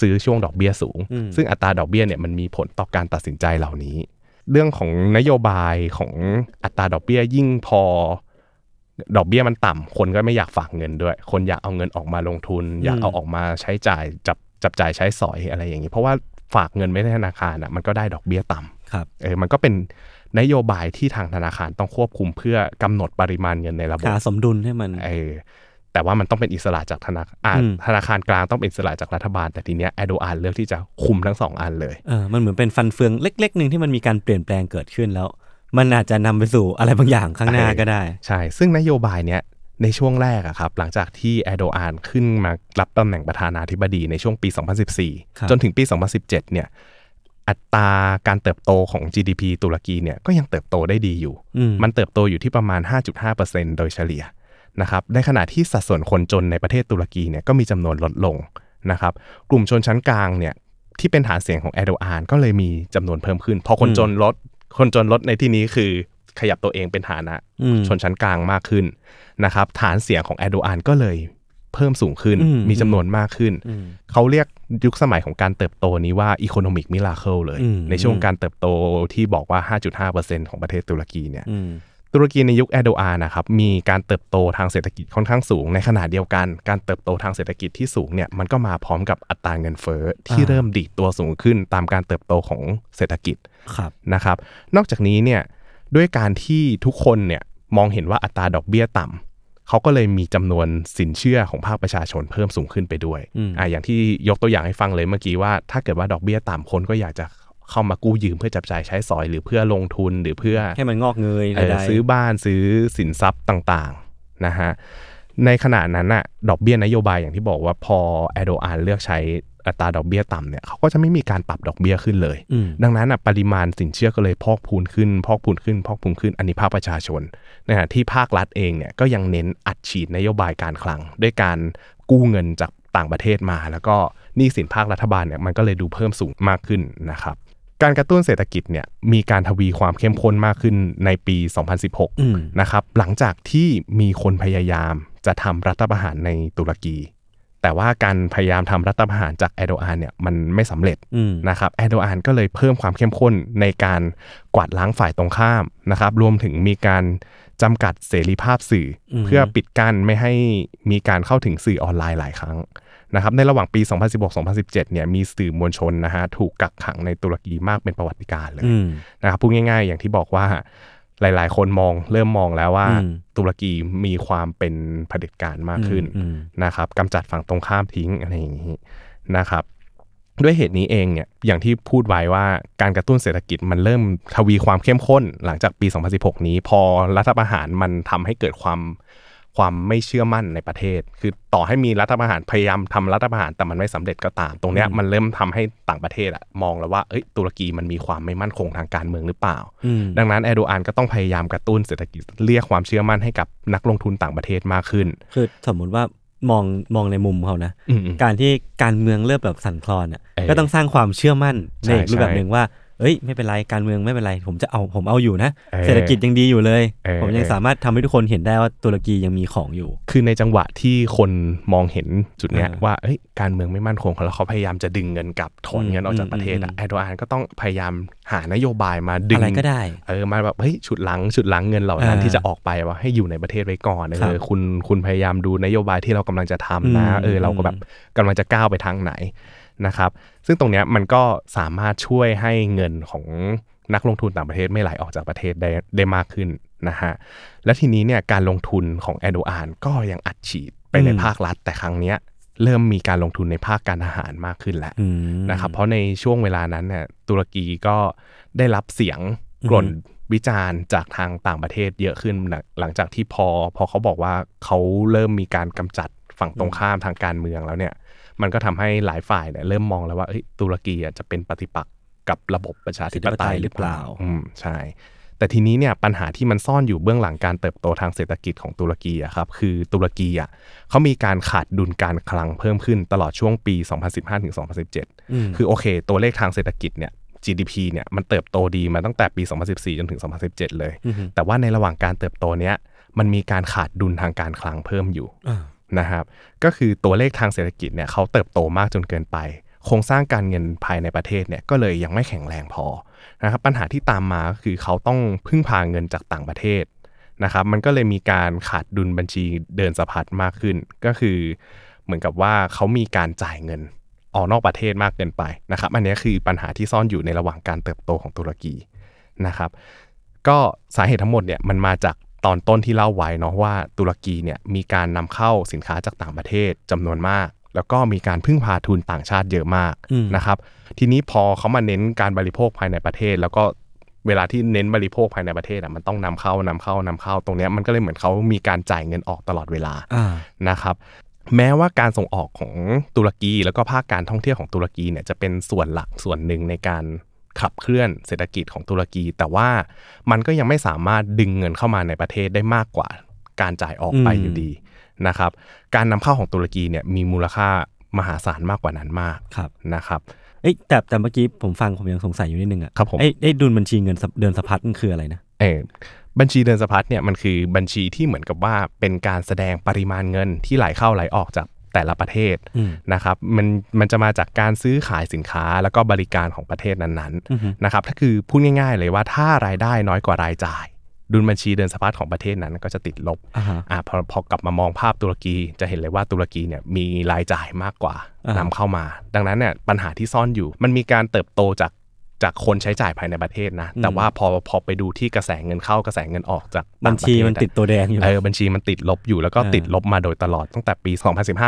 ซื้อช่วงดอกเบี้ยสูงอืมซึ่งอัตราดอกเบี้ยเนี่ยมันมีผลต่อการตัดสินใจเหล่านี้ เรื่องของนโยบายของอัตราดอกเบี้ยยิ่งพอดอกเบี้ยมันต่ำคนก็ไม่อยากฝากเงินด้วย คนอยากเอาเงินออกมาลงทุน อยากเอาออกมาใช้จ่ายจับ จับจ่ายใช้สอยอะไรอย่างนี้ เพราะว่าฝากเงินไว้ในธนาคารอะมันก็ได้ดอกเบี้ยต่ำครับเออมันก็เป็นนโยบายที่ทางธนาคารต้องควบคุมเพื่อกำหนดปริมาณเงินในระบบหาสมดุลให้มันเออแต่ว่ามันต้องเป็นอิสระจากธนาคารอ่าอืมธนาคารกลางต้องเป็นอิสระจากรัฐบาล แต่ทีเนี้ยแอโดอานเลือกที่จะคุมทั้งสองอันเลยเออมันเหมือนเป็นฟันเฟืองเล็ก ๆ หนึ่งที่มันมีการเปลี่ยนแปลงเกิดขึ้นแล้ว มันอาจจะนำไปสู่อะไรบางอย่างข้างหน้าก็ได้ ใช่ ซึ่งนโยบายเนี้ย ในช่วงแรกอะครับหลังจากที่แอโดอานขึ้นมารับตำแหน่งประธานาธิบดีในช่วงปีครับ2014 จนถึงปี 2017 เนี่ยอัตราการเติบโตของ GDP ตุรกีเนี่ยก็ยังเติบโตได้ดีอยู่อืมมันเติบโตอยู่ที่ประมาณ 5.5%โดยเฉลี่ยนะครับในขณะที่สัดส่วนคนจนในประเทศตุรกีเนี่ยก็มีจำนวนลดลงนะครับกลุ่มชนชั้นกลางเนี่ยที่เป็นฐานเสียงของแอโดอานก็เลยมีจำนวนเพิ่มขึ้นพอคนอืมจนลดคนจนลดในที่นี้คือ ขยับตัวเองเป็นฐานะอืมชนชั้นกลางมากขึ้นนะครับ ฐานเสียงของแอโดอานก็เลยเพิ่มสูงขึ้นอืมมีจำนวนมากขึ้นอืมเขาเรียกยุคสมัยของการเติบโตนี้ว่า economic miracle เลยอืมในช่วงการเติบโตที่บอกว่า 5.5%ของประเทศตุรกีเนี่ยอืมตุรกีในยุคแอโดอานนะครับมีการเติบโตทางเศรษฐกิจค่อนข้างสูง ในขณะเดียวกัน การเติบโตทางเศรษฐกิจที่สูงเนี่ยมันก็มาพร้อมกับอัตราเงินเฟ้อที่อ่าเริ่มดีดตัวสูงขึ้นตามการเติบโตของเศรษฐกิจครับนะครับ นอกจากนี้เนี่ย ด้วยการที่ทุกคนเนี่ยมองเห็นว่าอัตราดอกเบี้ยต่ำเขาก็เลยมีจำนวนสินเชื่อของภาคประชาชนเพิ่มสูงขึ้นไปด้วยอืมอ่าอย่างที่ยกตัวอย่างให้ฟังเลยเมื่อกี้ว่า ถ้าเกิดว่าดอกเบี้ยต่ำคนก็อยากจะเข้ามากู้ยืมเพื่อจับจ่ายใช้สอยหรือเพื่อลงทุนหรือเพื่อให้มันงอกเงยเออใดๆซื้อบ้านซื้อสินทรัพย์ต่างๆนะฮะในขณะนั้นน่ะดอกเบี้ยนโยบายอย่างที่บอกว่าพอแอโดอานเลือกใช้ อัตราดอกเบี้ยต่ำเนี่ยเขาก็จะไม่มีการปรับดอกเบี้ยขึ้นเลยอืมดังนั้นอะปริมาณสินเชื่อก็เลยพอกพูนขึ้น พอกพูนขึ้น พอกพูนขึ้น อันนี้ภาคประชาชนนะฮะที่ภาครัฐเองเนี่ยก็ยังเน้นอัดฉีดนโยบายการคลัง ด้วยการกู้เงินจากต่างประเทศมา แล้วก็หนี้สินภาครัฐบาลเนี่ยมันก็เลยดูเพิ่มสูงมากขึ้นนะครับการกระตุ้นเศรษฐกิจเนี่ยมีการทวีความเข้มข้นมากขึ้นในปี 2016อืมนะครับหลังจากที่มีคนพยายามจะทำรัฐประหารในตุรกี แต่ว่าการพยายามทำรัฐประหารจากแอโดอานเนี่ยมันไม่สำเร็จอืมนะครับแอโดอานก็เลยเพิ่มความเข้มข้นในการกวาดล้างฝ่ายตรงข้ามนะครับรวมถึงมีการจำกัดเสรีภาพสื่ออมเพื่อปิดกั้นไม่ให้มีการเข้าถึงสื่อออนไลน์หลายครั้งนะครับในระหว่างปี 2016-2017 เนี่ยมีสื่อมวลชนนะฮะถูกกักขังในตุรกีมากเป็นประวัติการณ์เลยอืมนะครับพูดง่ายๆ อย่างที่บอกว่า หลาย ๆ คนมองเริ่มมองแล้วว่าอืมตุรกีมีความเป็นเผด็จการมากขึ้นอืมนะครับกำจัดฝั่งตรงข้ามทิ้งอะไรอย่างนี้นะครับ ด้วยเหตุนี้เองเนี่ยอย่างที่พูดไว้ว่าการกระตุ้นเศรษฐกิจมันเริ่มทวีความเข้มข้นหลังจากปี 2016 นี้พอรัฐประหารมันทำให้เกิดความ ความไม่เชื่อมั่นในประเทศ คือต่อให้มีรัฐประหารพยายามทำรัฐประหารแต่มันไม่สำเร็จก็ตาม ตรงเนี้ยมันเริ่มทำให้ต่างประเทศอะมองแล้วว่าเอ้ยตุรกีมันมีความไม่มั่นคงทางการเมืองหรือเปล่าอืมดังนั้นแอโดอานก็ต้องพยายามกระตุ้นเศรษฐกิจเรียกความเชื่อมั่นให้กับนักลงทุนต่างประเทศมากขึ้น คือสมมุติว่ามองมองในมุมเขานะอืมการที่การเมืองเริ่มแบบสั่นคลอนอะเออก็ต้องสร้างความเชื่อมั่นใช่ในอีกรูปแบบใช่หนึ่งว่า เอ้ยไม่เป็นไรการเมืองไม่เป็นไร ผมจะเอาผมเอาอยู่นะเออเศรษฐกิจยังดีอยู่เลยเออผมยังเออสามารถทำให้ทุกคนเห็นได้ว่าตุรกียังมีของอยู่ คือในจังหวะที่คนมองเห็นจุดเนี้ยเออว่าเอ้ยการเมืองไม่มั่นคงแล้วเขาพยายามจะดึงเงินกลับถอนเงินออกจากประเทศอือะมอืมแอโดอานก็ต้องพยายามหานโยบายมาดึงอะไรก็ได้เออมาแบบเฮ้ยฉุดหลังฉุดหลังเงินเหล่านั้นอ่าที่จะออกไปว่าให้อยู่ในประเทศไว้ก่อนเอครับอคุณคุณพยายามดูนโยบายที่เรากำลังจะทำนะอืมเออเราก็แบบกำลังจะก้าวไปทางไหนนะครับ ซึ่งตรงเนี้ยมันก็สามารถช่วยให้เงินของนักลงทุนต่างประเทศไม่ไหลออกจากประเทศได้ได้มากขึ้นนะฮะและทีนี้เนี่ยการลงทุนของแอโดอานก็ยังอัดฉีดไปในอืมภาครัฐ แต่ครั้งเนี้ยเริ่มมีการลงทุนในภาคการทหารมากขึ้นแล้วอืมนะครับเพราะในช่วงเวลานั้นเนี่ยตุรกีก็ได้รับเสียงกล่นวิจารณ์จากทางต่างประเทศเยอะขึ้นหลังหลังจากที่พอพอเขาบอกว่าเขาเริ่มมีการกำจัดฝั่งตรงข้ามทางการเมืองแล้วเนี่ย มันก็ทำให้หลายฝ่ายเนี่ยเริ่มมองแล้วว่าเอ้ยตุรกีอะจะเป็นปฏิปักษ์กับระบบประชาธิปไตยหรือเปล่าอืมใช่ แต่ทีนี้เนี่ยปัญหาที่มันซ่อนอยู่เบื้องหลังการเติบโตทางเศรษฐกิจของตุรกีอะครับคือตุรกีอะเขามีการขาดดุลการคลังเพิ่มขึ้นตลอดช่วงปี 2015ถึง2017อืมคือโอเค ตัวเลขทางเศรษฐกิจเนี่ย GDP เนี่ยมันเติบโตดีมาตั้งแต่ปี 2014 จนถึง 2017 เลยอือฮึแต่ว่าในระหว่างการเติบโตเนี้ยมันมีการขาดดุลทางการคลังเพิ่มอยู่อ่า นะครับ ก็คือตัวเลขทางเศรษฐกิจเนี่ยเขาเติบโตมากจนเกินไป โครงสร้างการเงินภายในประเทศเนี่ยก็เลยยังไม่แข็งแรงพอนะครับปัญหาที่ตามมาก็คือเขาต้องพึ่งพาเงินจากต่างประเทศนะครับ มันก็เลยมีการขาดดุลบัญชีเดินสะพัดมากขึ้น ก็คือเหมือนกับว่าเขามีการจ่ายเงินออกนอกประเทศมากเกินไปนะครับ อันนี้คือปัญหาที่ซ่อนอยู่ในระหว่างการเติบโตของตุรกีนะครับ ก็สาเหตุทั้งหมดเนี่ยมันมาจาก ตอนต้นที่เล่าไว้เนาะว่าตุรกีเนี่ยมีการนำเข้าสินค้าจากต่างประเทศจำนวนมาก แล้วก็มีการพึ่งพาทุนต่างชาติเยอะมากอืมนะครับ ทีนี้พอเขามาเน้นการบริโภคภายในประเทศ แล้วก็เวลาที่เน้นบริโภคภายในประเทศอะมันต้องนำเข้านำเข้านำเข้าตรงเนี้ยมันก็เลยเหมือนเขามีการจ่ายเงินออกตลอดเวลาอ่านะครับแม้ว่าการส่งออกของตุรกี แล้วก็ภาคการท่องเที่ยวของตุรกีเนี่ยจะเป็นส่วนหลักส่วนหนึ่งในการ ขับเคลื่อนเศรษฐกิจของตุรกี แต่ว่ามันก็ยังไม่สามารถดึงเงินเข้ามาในประเทศได้มากกว่า การจ่ายออกไปอืมอยู่ดีนะครับ การนำเข้าของตุรกีเนี่ยมีมูลค่ามหาศาลมากกว่านั้นมากครับนะครับเอ้ยแต่แต่เมื่อกี้ผมฟังผมยังสงสัยอยู่นิดนึงอะครับผมไอ้ไอ้ดุลบัญชีเงินสะเดือนสะพัดมันคืออะไรนะเออบัญชีเดินสะพัดเนี่ยมันคือบัญชีที่เหมือนกับว่าเป็นการแสดงปริมาณเงินที่ไหลเข้าไหลออกจาก แต่ละประเทศอืมนะครับมันมันจะมาจากการซื้อขายสินค้าแล้วก็บริการของประเทศนั้นอือฮึๆนะครับถ้าคือพูดง่าย ๆ เลยว่าถ้ารายได้น้อยกว่ารายจ่าย ดุลบัญชีเดินสะพัดของประเทศนั้นก็จะติดลบอ่าฮะอ่าพอพอกลับมามองภาพตุรกี จะเห็นเลยว่าตุรกีเนี่ยมีรายจ่ายมากกว่าอ่านนำเข้ามา ดังนั้นเนี่ยปัญหาที่ซ่อนอยู่ มันมีการเติบโตจาก จากคนใช้จ่ายภายในประเทศนะ แต่ว่าพอพอไปดูที่กระแสเงินเข้ากระแสเงินออกจากบัต่าญงประชีเทศมันอะติดตัวแดงอยู่เออบัญชีมันติดลบอยู่แล้วก็เออติดลบมาโดยตลอดตั้งแต่ปี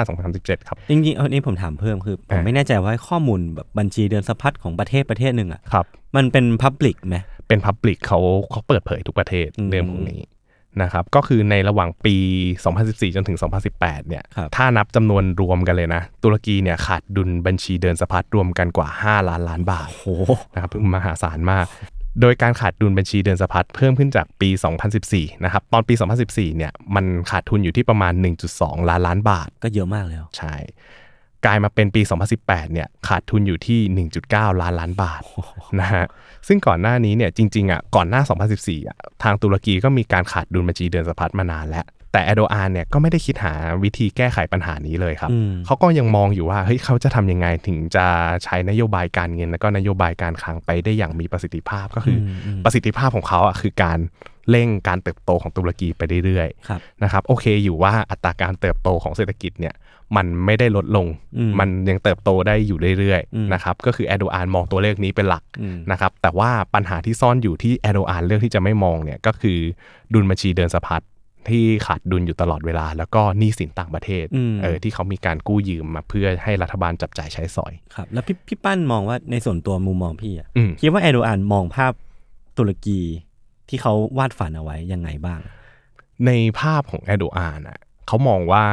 2015-2017 ครับ จริงๆเอานี้ผมถามเพิ่มคือ ผมอ่าไม่แน่ใจว่าข้อมูลแบบบัญชีเดือนสะพัดของประเทศประเทศหนึ่งอะครับมันเป็นพับลิกไหมเป็นพับลิกเขาเขาเปิดเผยทุกประเทศอืมเรื่องพวกนี้ นะครับก็คือในระหว่างปี 2014 จนถึง 2018 เนี่ยครับถ้านับจำนวนรวมกันเลยนะ ตุรกีเนี่ยขาดดุลบัญชีเดินสะพัดรวมกันกว่า 5 ล้านล้านบาทโหนะครับมหาศาลมาก โดยการขาดดุลบัญชีเดินสะพัดเพิ่มขึ้นจากปี 2014 นะครับตอนปี 2014 เนี่ยมันขาดทุนอยู่ที่ประมาณ 1.2 ล้านล้านบาท ก็เยอะมากแล้วใช่ กลายมาเป็นปี 2018 เนี่ยขาดทุนอยู่ที่ 1.9 ล้านล้านบาทนะฮะซึ่งก่อนหน้านี้เนี่ยจริงๆอะก่อนหน้า 2014อะทางตุรกีก็มีการขาดดุลบัญชีเดินสะพัดมานานแล้ว แต่แอโดอานเนี่ยก็ไม่ได้คิดหาวิธีแก้ไขปัญหานี้เลยครับอืมเขาก็ยังมองอยู่ว่าเฮ้ยเขาจะทำยังไงถึงจะใช้นโยบายการเงิน แล้วก็นโยบายการคลังไปได้อย่างมีประสิทธิภาพก็คืออมอืมประสิทธิภาพของเขาอะคือการ เร่งการเติบโตของตุรกีไปเรื่อยๆครับนะครับโอเคอยู่ว่าอัตราการเติบโตของเศรษฐกิจเนี่ยมันไม่ได้ลดลงอืมมันยังเติบโตได้อยู่เรื่อยอืมๆนะครับก็คือแอโดอานมองตัวเลขนี้เป็นหลักอืมนะครับแต่ว่าปัญหาที่ซ่อนอยู่ที่แอโดอานเลือกที่จะไม่มองเนี่ยก็คือดุลบัญชีเดินสะพัดที่ขาดดุลอยู่ตลอดเวลา แล้วก็หนี้สินต่างประเทศอืมเออที่เขามีการกู้ยืมมาเพื่อให้รัฐบาลจับจ่ายใช้สอยครับแล้วพี่พี่ปั้นมองว่าในส่วนตัวมุมมองพี่อะอืมคิดว่าแอร์โดอานมองภาพตุรกี ที่เขาวาดฝันเอาไว้ยังไงบ้าง ในภาพของแอโดอานอะเขามองว่า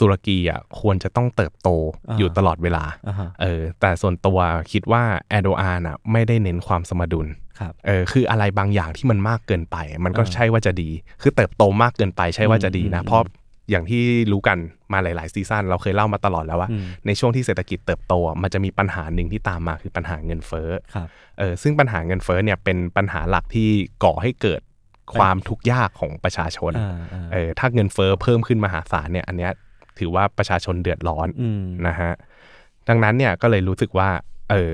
ตุรกีอะควรจะต้องเติบโตอ่าอยู่ตลอดเวลาอ่าฮะเออแต่ส่วนตัวคิดว่าแอโดอานอะไม่ได้เน้นความสมดุลครับเออคืออะไรบางอย่างที่มันมากเกินไป มันก็อ่าใช่ว่าจะดี คือเติบโตมากเกินไปใช่ว่าจะดีนะอืมเพราะ อย่างที่รู้กันมาหลาย ๆ ซีซั่นเราเคยเล่ามาตลอดแล้วว่าอืมในช่วงที่เศรษฐกิจเติบโตอะมันจะมีปัญหาหนึ่งที่ตามมาคือปัญหาเงินเฟ้อครับเออซึ่งปัญหาเงินเฟ้อเนี่ยเป็นปัญหาหลักที่ก่อให้เกิดความทุกข์ยากของประชาชนอ่าอ่าเออถ้าเงินเฟ้อเพิ่มขึ้นมหาศาลเนี่ยอันเนี้ยถือว่าประชาชนเดือดร้อนอืมนะฮะดังนั้นเนี่ยก็เลยรู้สึกว่าเออ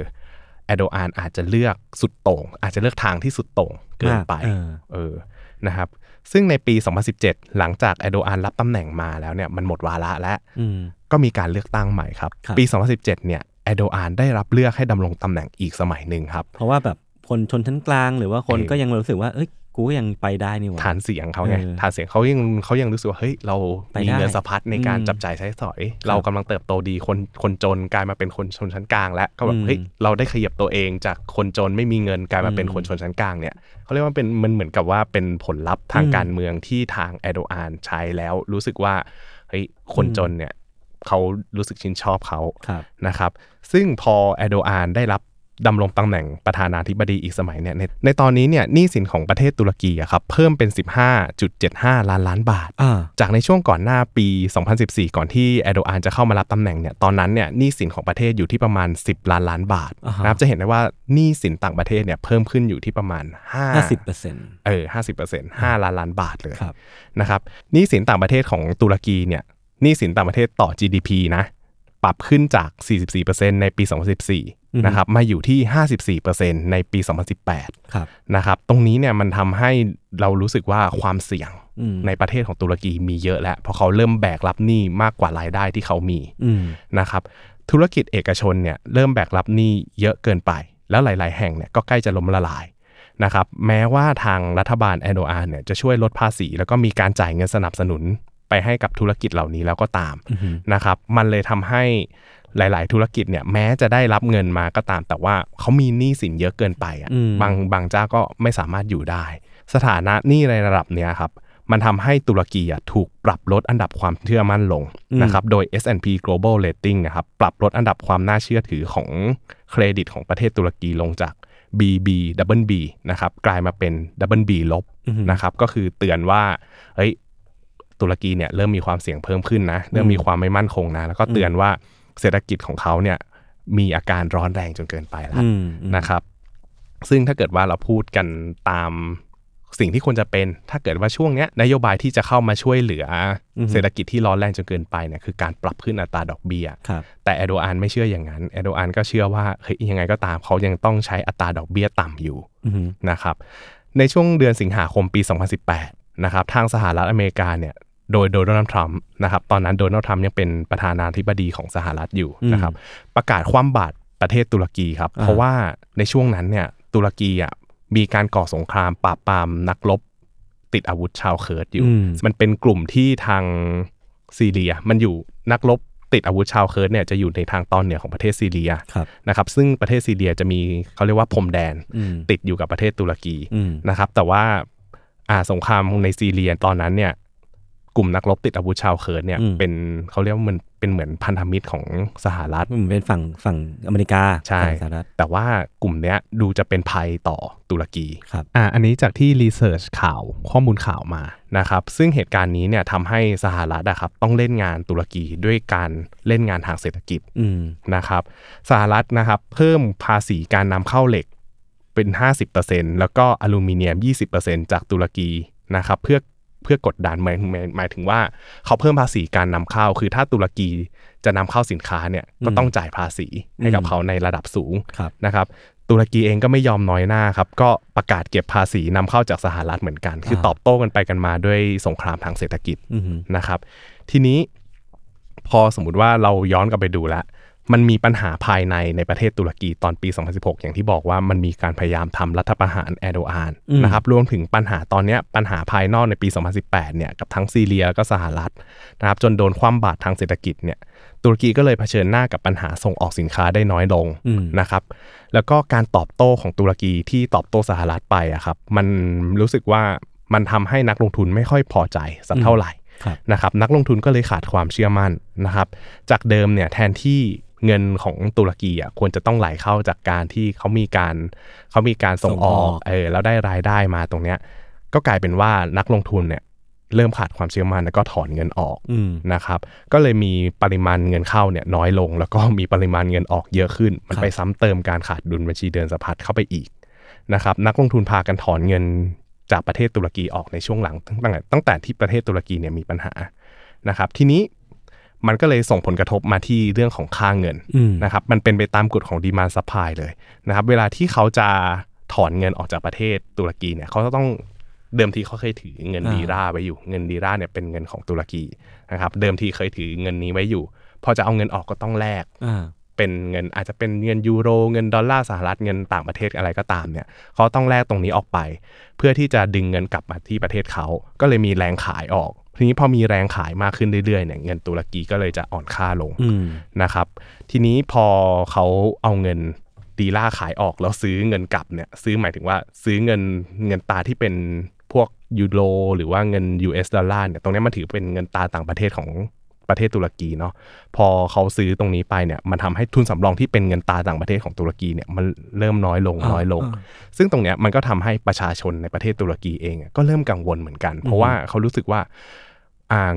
แอโดอานอาจจะเลือกสุดโต่งอาจจะเลือกทางที่สุดโต่งเกินไปเออเออนะครับ ซึ่งในปี 2017 หลังจากแอโดอานรับตำแหน่งมาแล้วเนี่ยมันหมดวาระแล้วอืมก็มีการเลือกตั้งใหม่ครับครับปี 2017 เนี่ยแอโดอานได้รับเลือกให้ดำรงตำแหน่งอีกสมัยหนึ่งครับ เพราะว่าแบบคนชนชั้นกลางหรือว่าคนเออก็ยังรู้สึกว่าเอ้ย กูก็ยังไปได้นี่หว่า ฐานเสียงเขาไงเออฐานเสียงเขายังเขายังรู้สึกว่าเฮ้ยเราไปมีได้เงินสะพัดในการอืมจับจ่ายใช้สอย เรากำลังเติบโตดีคนคนจนกลายมาเป็นคนชนชั้นกลาง แล้วก็แบอืบมเฮ้ยเราได้ขยับตัวเองจากคนจนไม่มีเงินกลายมาเป็นอืมคนชนชั้นกลางเนี่ยเขาเรียกว่าเป็นมันเหมือนกับว่าเป็นผลลัพธ์ทางอืมการเมืองที่ทางแอโดอานใช้แล้วรู้สึกว่าเฮ้ยคนอืมจนเนี่ยเขารู้สึกชื่นชอบเขาครับนะครับ ซึ่งพอแอโดอานได้รับ ดำรงตำแหน่งประธานาธิบดีอีกสมัยเนี่ยในในตอนนี้เนี่ยหนี้สินของประเทศตุรกีอะครับเพิ่มเป็น 15.75 ล้านล้านบาท อ่า จากในช่วงก่อนหน้าปี 2014 ก่อนที่แอโดอานจะเข้ามารับตำแหน่งเนี่ยตอนนั้นเนี่ยหนี้สินของประเทศอยู่ที่ประมาณ 10 ล้านล้านบาทอ่าฮะ นะครับจะเห็นได้ว่าหนี้สินต่างประเทศเนี่ยเพิ่มขึ้นอยู่ที่ประมาณ5ห้าสิบเปอร์เซ็นต์เออ50% 5ล้านล้านบาทเลย ครับ นะครับหนี้สินต่างประเทศของตุรกีเนี่ยหนี้สินต่างประเทศต่อ GDP นะ ปรับขึ้นจาก 44%ในปีอือฮึ2014 นะครับมาอยู่ที่ 54%ในปี 2018ครับนะครับตรงนี้เนี่ยมันทำให้เรารู้สึกว่าความเสี่ยงอืมในประเทศของตุรกีมีเยอะแล้ว เพราะเขาเริ่มแบกรับหนี้มากกว่ารายได้ที่เขามีอืมนะครับธุรกิจเอกชนเนี่ยเริ่มแบกรับหนี้เยอะเกินไป แล้วหลาย ๆ แห่งเนี่ยก็ใกล้จะล้มละลายนะครับแม้ว่าทางรัฐบาลแอโดอานเนี่ยจะช่วยลดภาษี แล้วก็มีการจ่ายเงินสนับสนุนไปให้กับธุรกิจเหล่านี้แล้วก็ตามอือฮึนะครับมันเลยทำให้ หลาย ๆ ธุรกิจเนี่ยแม้จะได้รับเงินมาก็ตาม แต่ว่าเขามีหนี้สินเยอะเกินไปอะอืมบางบางเจ้าก็ไม่สามารถอยู่ได้ สถานะหนี้ในระดับเนี้ยครับมันทำให้ตุรกีอะถูกปรับลดอันดับความเชื่อมั่นลงนะครับโดย S&P Global Rating นะครับปรับลดอันดับความน่าเชื่อถือของเครดิตของประเทศตุรกีลงจาก BB Double B นะครับกลายมาเป็น Double B ลบอือฮึนะครับก็คือเตือนว่าเฮ้ยตุรกีเนี่ยเริ่มมีความเสี่ยงเพิ่มขึ้นนะ เริ่มมีความไม่มั่นคงนะ แล้วก็เตือนว่า เศรษฐกิจของเขาเนี่ยมีอาการร้อนแรงจนเกินไปแล้วอืมอืมนะครับ ซึ่งถ้าเกิดว่าเราพูดกันตามสิ่งที่ควรจะเป็น ถ้าเกิดว่าช่วงเนี้ยนโยบายที่จะเข้ามาช่วยเหลือออฮึเศรษฐกิจที่ร้อนแรงจนเกินไปเนี่ยคือการปรับขึ้นอัตราดอกเบี้ยครับแต่แอโดอานไม่เชื่ออย่างนั้นแอโดอานก็เชื่อว่าเฮ้ยยังไงก็ตามเขายังต้องใช้อัตราดอกเบี้ยต่ำอยู่อือฮึนะครับ ในช่วงเดือนสิงหาคมปี 2018นะครับทางสหรัฐอเมริกาเนี่ย โดยโดนัลด์ทรัมป์นะครับตอนนั้นโดนัลด์ทรัมป์ยังเป็นประธานาธิบดีของสหรัฐอยู่นะครับประกาศคว่ำบาตรประเทศตุรกีครับ เพราะว่าในช่วงนั้นเนี่ยตุรกีอะมีการก่อสงครามปราบปรามนักรบติดอาวุธชาวเคิร์ดอยู่อืมมันเป็นกลุ่มที่ทางซีเรีย มันอยู่นักรบติดอาวุธชาวเคิร์ดเนี่ยจะอยู่ในทางตอนเหนือของประเทศซีเรียครับนะครับ ซึ่งประเทศซีเรียจะมีเขาเรียกว่าพรมแดนอืมติดอยู่กับประเทศตุรกีอืมนะครับ แต่ว่าอ่าสงครามในซีเรียตอนนั้นเนี่ย กลุ่มนักรบติดอาวุธชาวเคิร์ดเนี่ยอืมเป็นเขาเรียกว่ามันเป็นเหมือนพันธมิตรของสหรัฐมันเป็นฝั่งฝั่งอเมริกาใช่ฝั่งสหรัฐแต่ว่ากลุ่มเนี้ยดูจะเป็นภัยต่อตุรกีครับอ่าอันนี้จากที่รีเสิร์ชข่าวข้อมูลข่าวมานะครับซึ่งเหตุการณ์นี้เนี่ยทำให้สหรัฐอะครับต้องเล่นงานตุรกีด้วยการเล่นงานทางเศรษฐกิจอืมนะครับสหรัฐนะครับเพิ่มภาษีการนำเข้าเหล็กเป็น 50%แล้วก็อลูมิเนียม 20%จากตุรกีนะครับเพื่อ เพื่อกดดันหมายหมายหมายถึงว่าเขาเพิ่มภาษีการนำเข้า คือถ้าตุรกีจะนำเข้าสินค้าเนี่ยก็ต้องจ่ายภาษีให้กับเขาในระดับสูงครับนะครับตุรกีเองก็ไม่ยอมน้อยหน้าครับ ก็ประกาศเก็บภาษีนำเข้าจากสหรัฐเหมือนกัน คือตอบโต้กันไปกันมาด้วยสงครามทางเศรษฐกิจอืมนะครับ ทีนี้พอสมมุติว่าเราย้อนกลับไปดูแล้ว มันมีปัญหาภายในในประเทศตุรกีตอนปี 2016 อย่างที่บอกว่ามันมีการพยายามทำรัฐประหารแอร์โดอานอืมนะครับรวมถึงปัญหาตอนเนี้ยปัญหาภายนอกในปี 2018 เนี่ยกับทั้งซีเรียแล้วก็สหรัฐนะครับจนโดนคว่ำบาตรทางเศรษฐกิจเนี่ยตุรกีก็เลยเผชิญหน้ากับปัญหาส่งออกสินค้าได้น้อยลงอืมนะครับแล้วก็การตอบโต้ของตุรกีที่ตอบโต้สหรัฐไปอะครับมันรู้สึกว่ามันทำให้นักลงทุนไม่ค่อยพอใจสักเท่าไหร่ครับนะครับนักลงทุนก็เลยขาดความเชื่อมั่นนะครับจากเดิมเนี่ยแทนที่ เงินของตุรกีอะควรจะต้องไหลเข้าจากการที่เขามีการเขามีการส่งออกเออแล้วได้รายได้มาตรงเนี้ย ก็กลายเป็นว่านักลงทุนเนี่ยเริ่มขาดความเชื่อมั่นแล้วก็ถอนเงินออกอืมนะครับ ก็เลยมีปริมาณเงินเข้าเนี่ยน้อยลง แล้วก็มีปริมาณเงินออกเยอะขึ้น มันครับไปซ้ำเติมการขาดดุลบัญชีเดินสะพัดเข้าไปอีกนะครับนักลงทุนพากันถอนเงินจากประเทศตุรกีออกในช่วงหลังตั้งแต่ตั้งแต่ที่ประเทศตุรกีเนี่ยมีปัญหานะครับ ทีนี้ มันก็เลยส่งผลกระทบมาที่เรื่องของค่าเงินอืมนะครับมันเป็นไปตามกฎของ demand supply เลยนะครับเวลาที่เขาจะถอนเงินออกจากประเทศตุรกีเนี่ยเขาจะต้องเดิมทีเขาเคยถือเงินอ่าลีราไว้อยู่ เงินลีราเนี่ยเป็นเงินของตุรกีนะครับเดิมทีเคยถือเงินนี้ไว้อยู่ พอจะเอาเงินออกก็ต้องแลกอ่าเป็นเงินอาจจะเป็นเงินยูโรเงินดอลลาร์สหรัฐเงินต่างประเทศอะไรก็ตามเนี่ยเขาต้องแลกตรงนี้ออกไป เพื่อที่จะดึงเงินกลับมาที่ประเทศเขาก็เลยมีแรงขายออก ทีนี้พอมีแรงขายมากขึ้นเรื่อยๆเนี่ยเงินตุรกีก็เลยจะอ่อนค่าลงอืมนะครับ ทีนี้พอเขาเอาเงินดีล่าขายออกแล้วซื้อเงินกลับเนี่ยซื้อหมายถึงว่าซื้อเงินเงินตาที่เป็นพวกยูโรหรือว่าเงิน US ดอลลาร์เนี่ยตรงนี้มันถือเป็นเงินตาต่างประเทศของประเทศตุรกีเนาะพอเขาซื้อตรงนี้ไปเนี่ยมันทำให้ทุนสำรองที่เป็นเงินตาต่างประเทศของตุรกีเนี่ยมันเริ่มน้อยลงอ่าน้อยลงอ่าซึ่งตรงเนี้ยมันก็ทำให้ประชาชนในประเทศตุรกีเองอะก็เริ่มกังวลเหมือนกัน เพราะว่าเขารู้สึกว่าอ่า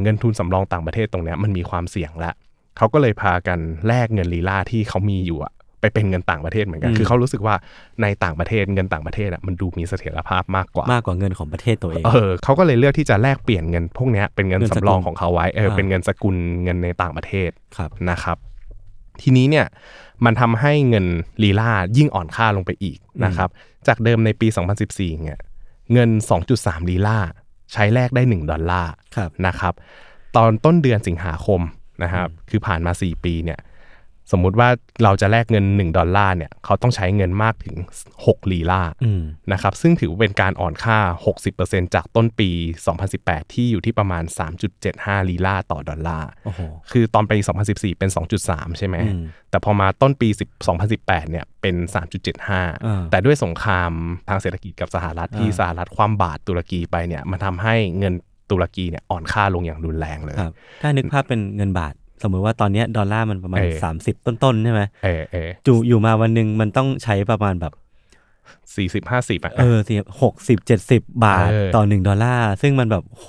เงินทุนสำรองต่างประเทศตรงเนี้ยมันมีความเสี่ยงแล้วเขาก็เลยพากันแลกเงินลีลาที่เขามีอยู่อะไปเป็นเงินต่างประเทศเหมือนกันอืมคือเขารู้สึกว่าในต่างประเทศเงินต่างประเทศอะมันดูมีเสถียรภาพมากกว่ามากกว่าเงินของประเทศตัวเอง เออเขาก็เลยเลือกที่จะแลกเปลี่ยนเงินพวกเนี้ยเป็นเงินเงินสกุลสำรองของเขาไว้ เอออ่าเป็นเงินสกุลเงินในต่างประเทศครับนะครับ ทีนี้เนี่ยมันทำให้เงินลีลายิ่งอ่อนค่าลงไปอีกนะครับ จากเดิมในปี 2014เนี่ยเงิน 2.3 ลีลา ใช้แลกได้ 1 ดอลลาร์ครับนะครับ ตอนต้นเดือนสิงหาคมนะครับ คือผ่านมา 4 ปีเนี่ย สมมุติว่าเราจะแลกเงิน 1 ดอลลาร์เนี่ยเขาต้องใช้เงินมากถึง 6 ลีลาอืมนะครับซึ่งถือว่าเป็นการอ่อนค่า 60%จากต้นปี 2018 ที่อยู่ที่ประมาณ 3.75 ลีลาต่อดอลลาร์โอ้โหคือตอนปี 2014 เป็น 2.3 ใช่ไหมอืมแต่พอมาต้นปี10 2018 เนี่ยเป็นอ่า3.75 แต่ด้วยสงครามทางเศรษฐกิจกับสหรัฐที่อ่าสหรัฐคว่ำบาตรตุรกีไปเนี่ยมันทำให้เงินตุรกีเนี่ยอ่อนค่าลงอย่างรุนแรงเลยครับถ้านึกภาพเป็นเงินบาท สมมติว่าตอนเนี้ยดอลลาร์มันประมาณเออสามสิบต้นๆใช่ไหมเออเออจูอยู่มาวันหนึ่งมันต้องใช้ประมาณแบบสี่สิบห้าสิบอะเออสิหกสิบเจ็ดสิบบาทเออต่อหนึ่งดอลลาร์ซึ่งมันแบบโห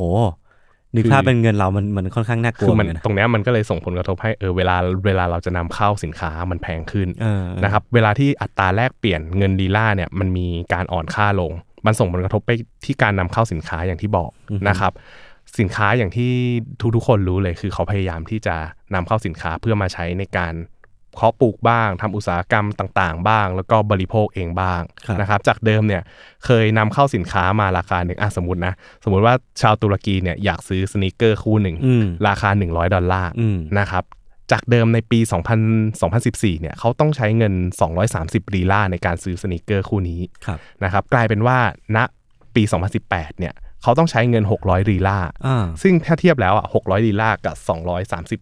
นึกคือภาพเป็นเงินเรามันมันค่อนข้างน่ากลัคืวอเหมัมืนอนกันนะตรงเนี้ยมันก็เลยส่งผลกระทบให้เออเวลาเวลาเราจะนำเข้าสินค้ามันแพงขึ้นเออเออนะครับเวลาที่อัตราแลกเปลี่ยนเงินลีลาเนี่ยมันมีการอ่อนค่าลง มันส่งผลกระทบไปที่การนำเข้าสินค้าอย่างที่บอกนะครับ สินค้าอย่างที่ทุกๆคนรู้เลยคือเขาพยายามที่จะนำเข้าสินค้าเพื่อมาใช้ในการเพาะปลูกบ้างทำอุตสาหกรรมต่างๆ บ้าง แล้วก็บริโภคเองบ้างครับนะครับจากเดิมเนี่ยเคยนำเข้าสินค้ามาราคาหนึ่งอะสมมตินะสมมติว่าชาวตุรกีเนี่ยอยากซื้อสนีกเกอร์คู่หนึ่งอืมราคา 100 ดอลลาร์อืมนะครับจากเดิมในปี 2000 2014 เนี่ยเขาต้องใช้เงิน 230ลีลาในการซื้อสนีกเกอร์คู่นี้ครับนะครับกลายเป็นว่าณปี 2018 เนี่ย เขาต้องใช้เงิน 600ลีลาอ่าซึ่งถ้าเทียบแล้วอะ600ลีลากับ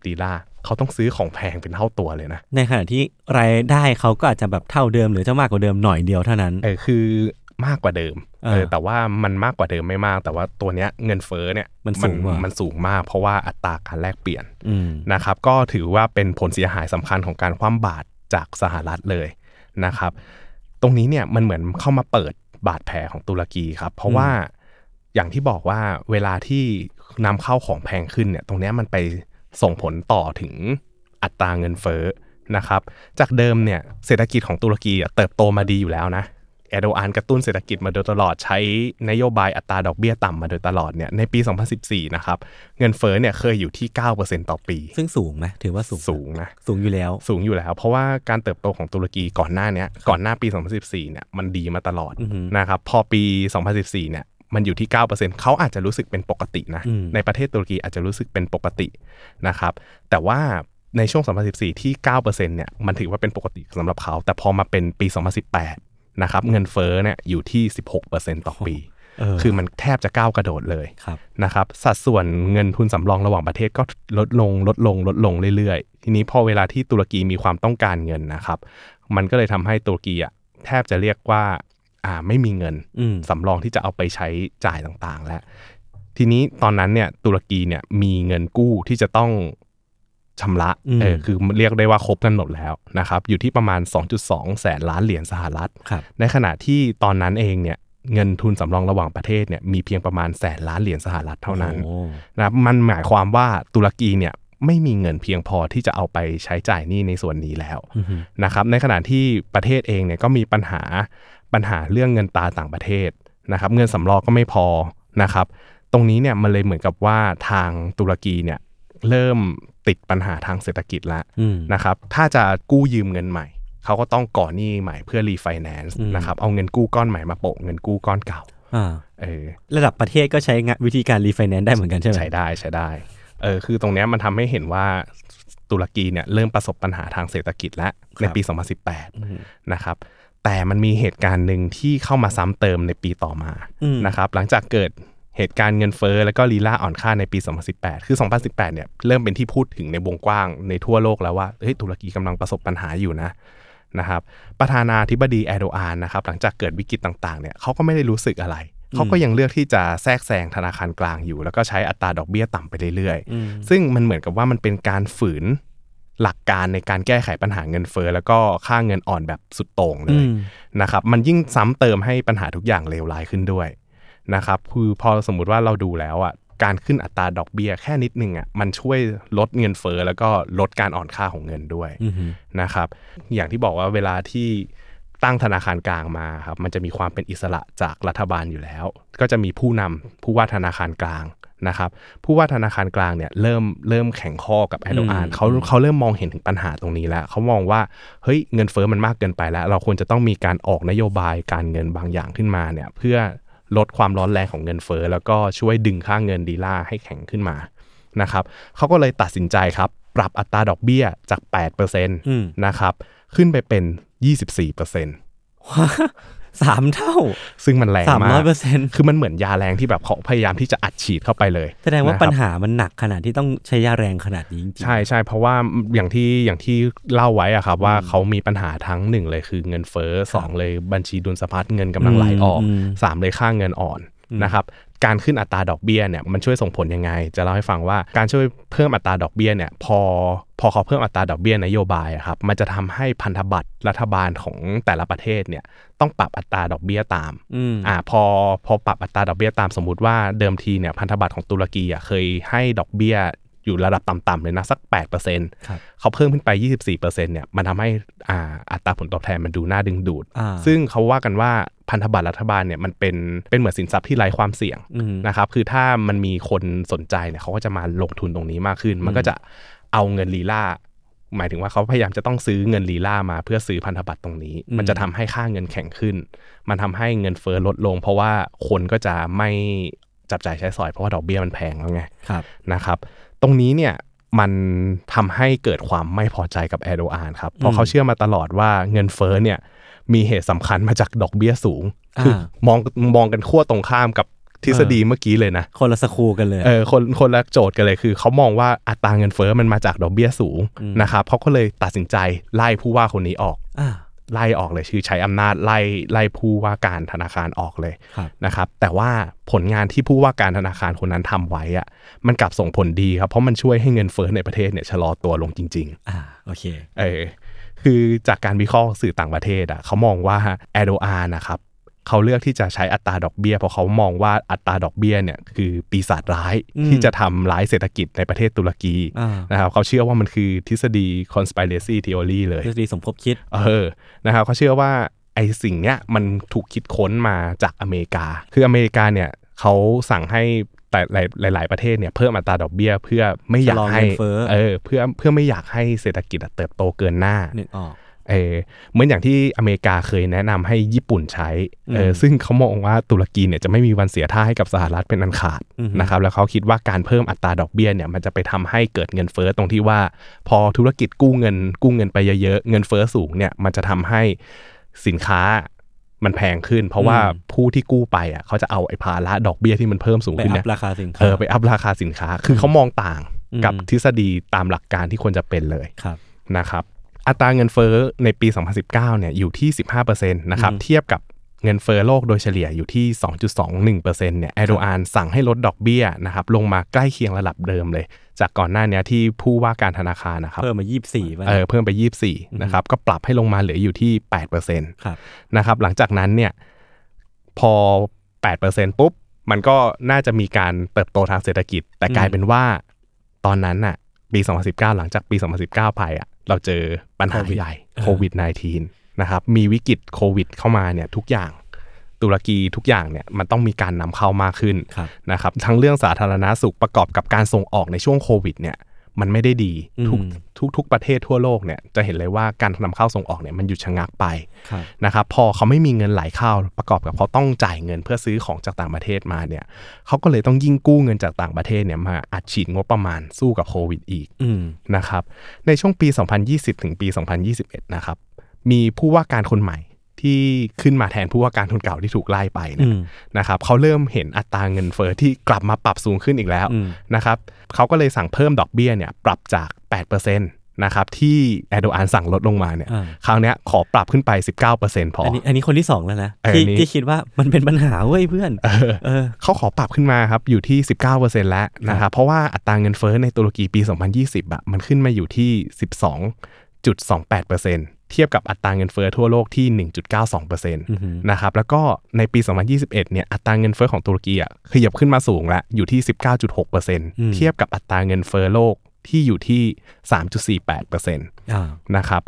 230ลีลาเขาต้องซื้อของแพงเป็นเท่าตัวเลยนะ ในขณะที่รายได้เขาก็อาจจะแบบเท่าเดิม หรือจะมากกว่าเดิมหน่อยเดียวเท่านั้นเออคือมากกว่าเดิมอ่าเออแต่ว่ามันมากกว่าเดิมไม่มาก แต่ว่าตัวเนี้ยเงินเฟ้อเนี่ยมันสูงกว่ามันสูงมาก เพราะว่าอัตราการแลกเปลี่ยนอืมนะครับก็ถือว่าเป็นผลเสียหายสำคัญของการคว่ำบาตรจากสหรัฐเลยนะครับ ตรงนี้เนี่ยมันเหมือนเข้ามาเปิดบาดแผลของตุรกีครับ เพราะว่า อย่างที่บอกว่าเวลาที่นำเข้าของแพงขึ้นเนี่ยตรงเนี้ยมันไปส่งผลต่อถึงอัตราเงินเฟ้อนะครับ จากเดิมเนี่ยเศรษฐกิจของตุรกีอะเติบโตมาดีอยู่แล้วนะแอร์โดอานกระตุ้นเศรษฐกิจมาโดยตลอดใช้นโยบายอัตราดอกเบี้ยต่ำมาโดยตลอดเนี่ยในปี 2014 นะครับ เงินเฟ้อเนี่ยเคยอยู่ที่ 9%ต่อปี ซึ่งสูงไหมถือว่าสูงสูงนะสูงอยู่แล้วสูงอยู่แล้ว เพราะว่าการเติบโตของตุรกีก่อนหน้าเนี้ยก่อนหน้าปี 2014 เนี่ยมันดีมาตลอดอือฮึนะครับพอปี 2014 เนี่ย มันอยู่ที่ 9%เขาอาจจะรู้สึกเป็นปกตินะอืมในประเทศตุรกีอาจจะรู้สึกเป็นปกตินะครับ แต่ว่าในช่วง 2014 ที่ 9%เนี่ย มันถือว่าเป็นปกติสำหรับเขา แต่พอมาเป็นปี 2018 นะครับ เงินเฟ้อเนี่ยอยู่ที่ 16%ต่อปีเออคือมันแทบจะก้าวกระโดดเลยครับนะครับ สัดส่วนเงินทุนสำรองระหว่างประเทศก็ลดลง ลดลง ลดลงเรื่อยๆ ทีนี้พอเวลาที่ตุรกีมีความต้องการเงินนะครับ มันก็เลยทำให้ตุรกีอะแทบจะเรียกว่า อ่าไม่มีเงินอืมสำรองที่จะเอาไปใช้จ่ายต่างๆ แล้ว ทีนี้ตอนนั้นเนี่ยตุรกีเนี่ยมีเงินกู้ที่จะต้องชำระอืมเออคือเรียกได้ว่าครบกำหนดแล้วนะครับ อยู่ที่ประมาณ 2.2 แสนล้านเหรียญสหรัฐครับในขณะที่ตอนนั้นเองเนี่ยเงินทุนสำรองระหว่างประเทศเนี่ยมีเพียงประมาณแสนล้านเหรียญสหรัฐเท่านั้นโอ้นะครับมันหมายความว่าตุรกีเนี่ยไม่มีเงินเพียงพอที่จะเอาไปใช้จ่ายหนี้ในส่วนนี้แล้วอือฮึนะครับ ในขณะที่ประเทศเองเนี่ยก็มีปัญหา ปัญหาเรื่องเงินตราต่างประเทศนะครับ เงินสำรองก็ไม่พอนะครับ ตรงนี้เนี่ยมันเลยเหมือนกับว่าทางตุรกีเนี่ยเริ่มติดปัญหาทางเศรษฐกิจแล้วอืมนะครับ ถ้าจะกู้ยืมเงินใหม่ เขาก็ต้องก่อหนี้ใหม่เพื่อรีไฟแนนซ์อืมนะครับ เอาเงินกู้ก้อนใหม่มาโปะเงินกู้ก้อนเก่าอ่าเออระดับประเทศก็ใช้งานวิธีการรีไฟแนนซ์ได้เหมือนกันใช่ไหมใช้ได้ใช้ได้เออคือตรงเนี้ยมันทำให้เห็นว่าตุรกีเนี่ยเริ่มประสบปัญหาทางเศรษฐกิจแล้วในปี 2018 นะครับ แต่มันมีเหตุการณ์หนึ่งที่เข้ามาซ้ำเติมในปีต่อมาอืมนะครับหลังจากเกิดเหตุการณ์เงินเฟ้อแล้วก็ลีราอ่อนค่าในปี 2018 คือ 2018 เนี่ยเริ่มเป็นที่พูดถึงในวงกว้างในทั่วโลกแล้วว่าเฮ้ยตุรกีกำลังประสบปัญหาอยู่นะนะครับประธานาธิบดีแอร์โดอานนะครับหลังจากเกิดวิกฤตต่างๆเนี่ยเขาก็ไม่ได้รู้สึกอะไรเขาก็ยังเลือกที่จะแทรกแซงธนาคารกลางอยู่ แล้วก็ใช้อัตราดอกเบี้ยต่ำไปเรื่อยๆอืมซึ่งมันเหมือนกับว่ามันเป็นการฝืน หลักการในการแก้ไขปัญหาเงินเฟ้อแล้วก็ค่าเงินอ่อนแบบสุดโต่งเลอืยมนะครับมันยิ่งซ้ำเติมให้ปัญหาทุกอย่างเลวร้ายขึ้นด้วยนะครับคือพอสมมุติว่าเราดูแล้วอะการขึ้นอัตราดอกเบี้ยแค่นิดนึงอะมันช่วยลดเงินเฟ้อแล้วก็ลดการอ่อนค่าของเงินด้วยอืมฮึนะครับอย่างที่บอกว่าเวลาที่ตั้งธนาคารกลางมาครับมันจะมีความเป็นอิสระจากรัฐบาลอยู่แล้ว ก็จะมีผู้นำผู้ว่าธนาคารกลาง นะครับผู้ว่าธนาคารกลางเนี่ยเริ่มเริ่มแข่งข้อกับแอร์โดอานเขาเขาเริ่มมองเห็นถึงปัญหาตรงนี้แล้วเขามองว่าเฮ้ยเงินเฟ้อมันมากเกินไปแล้ว เราควรจะต้องมีการออกนโยบายการเงินบางอย่างขึ้นมาเนี่ยเพื่อลดความร้อนแรงของเงินเฟ้อแล้วก็ช่วยดึงค่าเงินดีล่าให้แข็งขึ้นมานะครับเขาก็เลยตัดสินใจครับ ปรับอัตราดอกเบี้ยจาก8%อืมนะครับขึ้นไปเป็น 24% สามเท่า ซึ่งมันแรงสามมาร้อยกเปอร์เซ็นต์คือมันเหมือนยาแรงที่แบบเขาพยายามที่จะอัดฉีดเข้าไปเลย แสดงว่านะครับปัญหามันหนักขนาดที่ต้องใช้ยาแรงขนาดนี้จริงๆใช่ใช่เพราะว่าอย่างที่อย่างที่เล่าไว้อะครับว่าเขามีปัญหาทั้งหนึ่งเลยคือเงินเฟ้อสองเลยบัญชีดุลสะพัดเงินกำลังไหลออกอืมสามเลยค่าเงินอ่อน นะครับการขึ้นอัตราดอกเบี้ยเนี่ยมันช่วยส่งผลยังไง จะเล่าให้ฟังว่าการช่วยเพิ่มอัตราดอกเบี้ยเนี่ยพอพอเขาเพิ่มอัตราดอกเบี้ยนโยบายอะครับมันจะทำให้พันธบัตรรัฐบาลของแต่ละประเทศเนี่ยต้องปรับอัตราดอกเบี้ยตามอืมอ่าพอพอปรับอัตราดอกเบี้ยตามสมมติว่าเดิมทีเนี่ยพันธบัตรของตุรกีอะเคยให้ดอกเบี้ย อยู่ระดับต่ำๆเลยนะสัก8%ครับเขาเพิ่มขึ้นไป 24%เนี่ยมันทำให้อ่าอัตราผลตอบแทนมันดูน่าดึงดูดอ่าซึ่งเขาว่ากันว่าพันธบัตรรัฐบาลเนี่ยมันเป็นเป็นเหมือนสินทรัพย์ที่ไร้ความเสี่ยงอืมนะครับคือถ้ามันมีคนสนใจเนี่ยเขาก็จะมาลงทุนตรงนี้มากขึ้น มันก็จะเอาเงินลีลาหมายถึงว่าเขาพยายามจะต้องซื้อเงินลีลามาเพื่อซื้อพันธบัตรตรงนี้อืมมันจะทำให้ค่าเงินแข็งขึ้น มันทำให้เงินเฟ้อลดลง เพราะว่าคนก็จะไม่จับจ่ายใช้สอยเพราะว่าดอกเบี้ยมันแพงแล้วไงครับนะครับ ตรงนี้เนี่ยมันทำให้เกิดความไม่พอใจกับแอร์โดอานครับเพราะเขาเชื่อมาตลอดว่าเงินเฟ้อเนี่ยมีเหตุสำคัญมาจากดอกเบี้ยสูงคือมองมองกันขั้วตรงข้ามกับทฤษฎีเมื่อกี้เลยนะ คนละสคูกันเลยเออคนคนละโจทย์กันเลยคือเขามองว่าอัตราเงินเฟ้อมันมาจากดอกเบี้ยสูงอืมนะครับเขาก็เลยตัดสินใจไล่ผู้ว่าคนนี้ออกอ่า ไล่ออกเลยคือใช้อำนาจไล่ไล่ผู้ว่าการธนาคารออกเลยครับนะครับ แต่ว่าผลงานที่ผู้ว่าการธนาคารคนนั้นทำไว้อะมันกลับส่งผลดีครับ เพราะมันช่วยให้เงินเฟ้อในประเทศเนี่ยชะลอตัวลงจริงอ่าโอเคๆเออคือจากการวิเคราะห์สื่อต่างประเทศอะเขามองว่าแอโดอานะครับ เขาเลือกที่จะใช้อัตราดอกเบี้ยเพราะเขามองว่าอัตราดอกเบี้ยเนี่ยคือปีศาจร้ายอืมที่จะทำร้ายเศรษฐกิจในประเทศตุรกีอ่านะครับเขาเชื่อว่ามันคือทฤษฎี conspiracy theory เลยทฤษฎีสมคบคิดเออนะครับเขาเชื่อว่าไอ้สิ่งเนี้ยมันถูกคิดค้นมาจากอเมริกา คืออเมริกาเนี่ยเขาสั่งให้แต่หลายหลายๆประเทศเนี่ยเพิ่มอัตราดอกเบี้ยเพื่อไม่อยากให้ชะลอเงินเฟ้อเออเพื่อเพื่อไม่อยากให้เศรษฐกิจอะเติบโตเกินหน้านึกออก เออเหมือนอย่างที่อเมริกาเคยแนะนำให้ญี่ปุ่นใช้เอออืมซึ่งเขามองว่าตุรกีเนี่ยจะไม่มีวันเสียท่าให้กับสหรัฐเป็นอันขาดอือฮึนะครับแล้วเขาคิดว่าการเพิ่มอัตราดอกเบี้ยเนี่ยมันจะไปทำให้เกิดเงินเฟ้อตรงที่ว่า พอธุรกิจกู้เงินกู้เงินไปเยอะๆเงินเฟ้อสูงเนี่ยมันจะทำให้สินค้ามันแพงขึ้น เพราะว่าผู้ที่กู้ไปอะเขาจะเอาไอ้ภาระดอกเบี้ยที่มันเพิ่มสูงไปขึ้นอัเนี่ยพราคาสินค้าเออไปอัพราคาสินค้า คือเขามองต่างกับอืมทฤษฎีตามหลักการที่ควรจะเป็นเลยครับนะครับ อัตราเงินเฟ้อในปี 2019เนี่ยอยู่ที่ 15%นะครับอืมเทียบกับเงินเฟ้อโลกโดยเฉลี่ยอยู่ที่ 2.21%เนี่ยแอโดอานสั่งให้ลดดอกเบี้ยนะครับลงมาใกล้เคียงระดับเดิมเลย จากก่อนหน้าเนี้ยที่ผู้ว่าการธนาคารนะครับเพิ่มมายี่สิบสี่ป่ะเออเพิ่มไป 24นะครับก็ปรับให้ลงมาเหลืออยู่ที่8%ครับนะครับหลังจากนั้นเนี่ยพอ 8%ปุ๊บ มันก็น่าจะมีการเติบโตทางเศรษฐกิจ แต่กลายเป็นว่าตอนนั้นน่ะปี 2019 หลังจากปี 2019ไปอะ เราเจอปัญหาโควิดใหญ่โควิด -19 นะครับ มีวิกฤตโควิด เข้ามาเนี่ยทุกอย่างตุรกีทุกอย่างเนี่ยมันต้องมีการนำเข้ามากขึ้นครับนะครับทั้งเรื่องสาธารณาสุขประกอบกับการส่งออกในช่วงโควิดเนี่ย มันไม่ได้ดีอืมทุกทุกทุกประเทศทั่วโลกเนี่ยจะเห็นเลยว่าการนำเข้าส่งออกเนี่ยมันหยุดชะงักไปครับนะครับพอเขาไม่มีเงินไหลเข้าประกอบกับเขาต้องจ่ายเงินเพื่อซื้อของจากต่างประเทศมาเนี่ยเขาก็เลยต้องยิ่งกู้เงินจากต่างประเทศเนี่ยมาอัดฉีดงบประมาณสู้กับโควิดอีกอืมนะครับในช่วงปี 2020 ถึงปี 2021 นะครับมีผู้ว่าการคนใหม่ ที่ขึ้นมาแทนผู้ว่าการคนเก่าที่ถูกไล่ไปอืเนะมนะครับเขาเริ่มเห็นอัตราเงินเฟอ้อที่กลับมาปรับสูงขึ้นอีกแล้วอืมนะครับเขาก็เลยสั่งเพิ่มดอกเบี้ยเนี่ยปรับจาก 8%นะครับที่แอโดอานสั่งลดลงมาเนี่ยอ่าคราวเนี้ยขอปรับขึ้นไป 19%พออันนี้อันนี้คนที่สองแล้วนะเออที่อันนี้ที่คิดว่ามันเป็นปัญหาเว้ยเพื่อนเออเออเขาขอปรับขึ้นมาครับอยู่ที่ 19%แล้วนะครับเพราะว่าอัตราเงินเฟ้อในตุรกีปี 2020อะมันขึ้นมาอยู่ที่ 12.28% เทียบกับอัตราเงินเฟ้อทั่วโลกที่ 1.92%นอหือะครับแล้วก็ในปี 2021 เนี่ยอัตราเงินเฟ้อของตุรกีอะขยับขึ้นมาสูงแล้วอยู่ที่ 19.6%เทียบกับอัตราเงินเฟ้อโลกที่อยู่ที่ 3.48%อ่านะครับ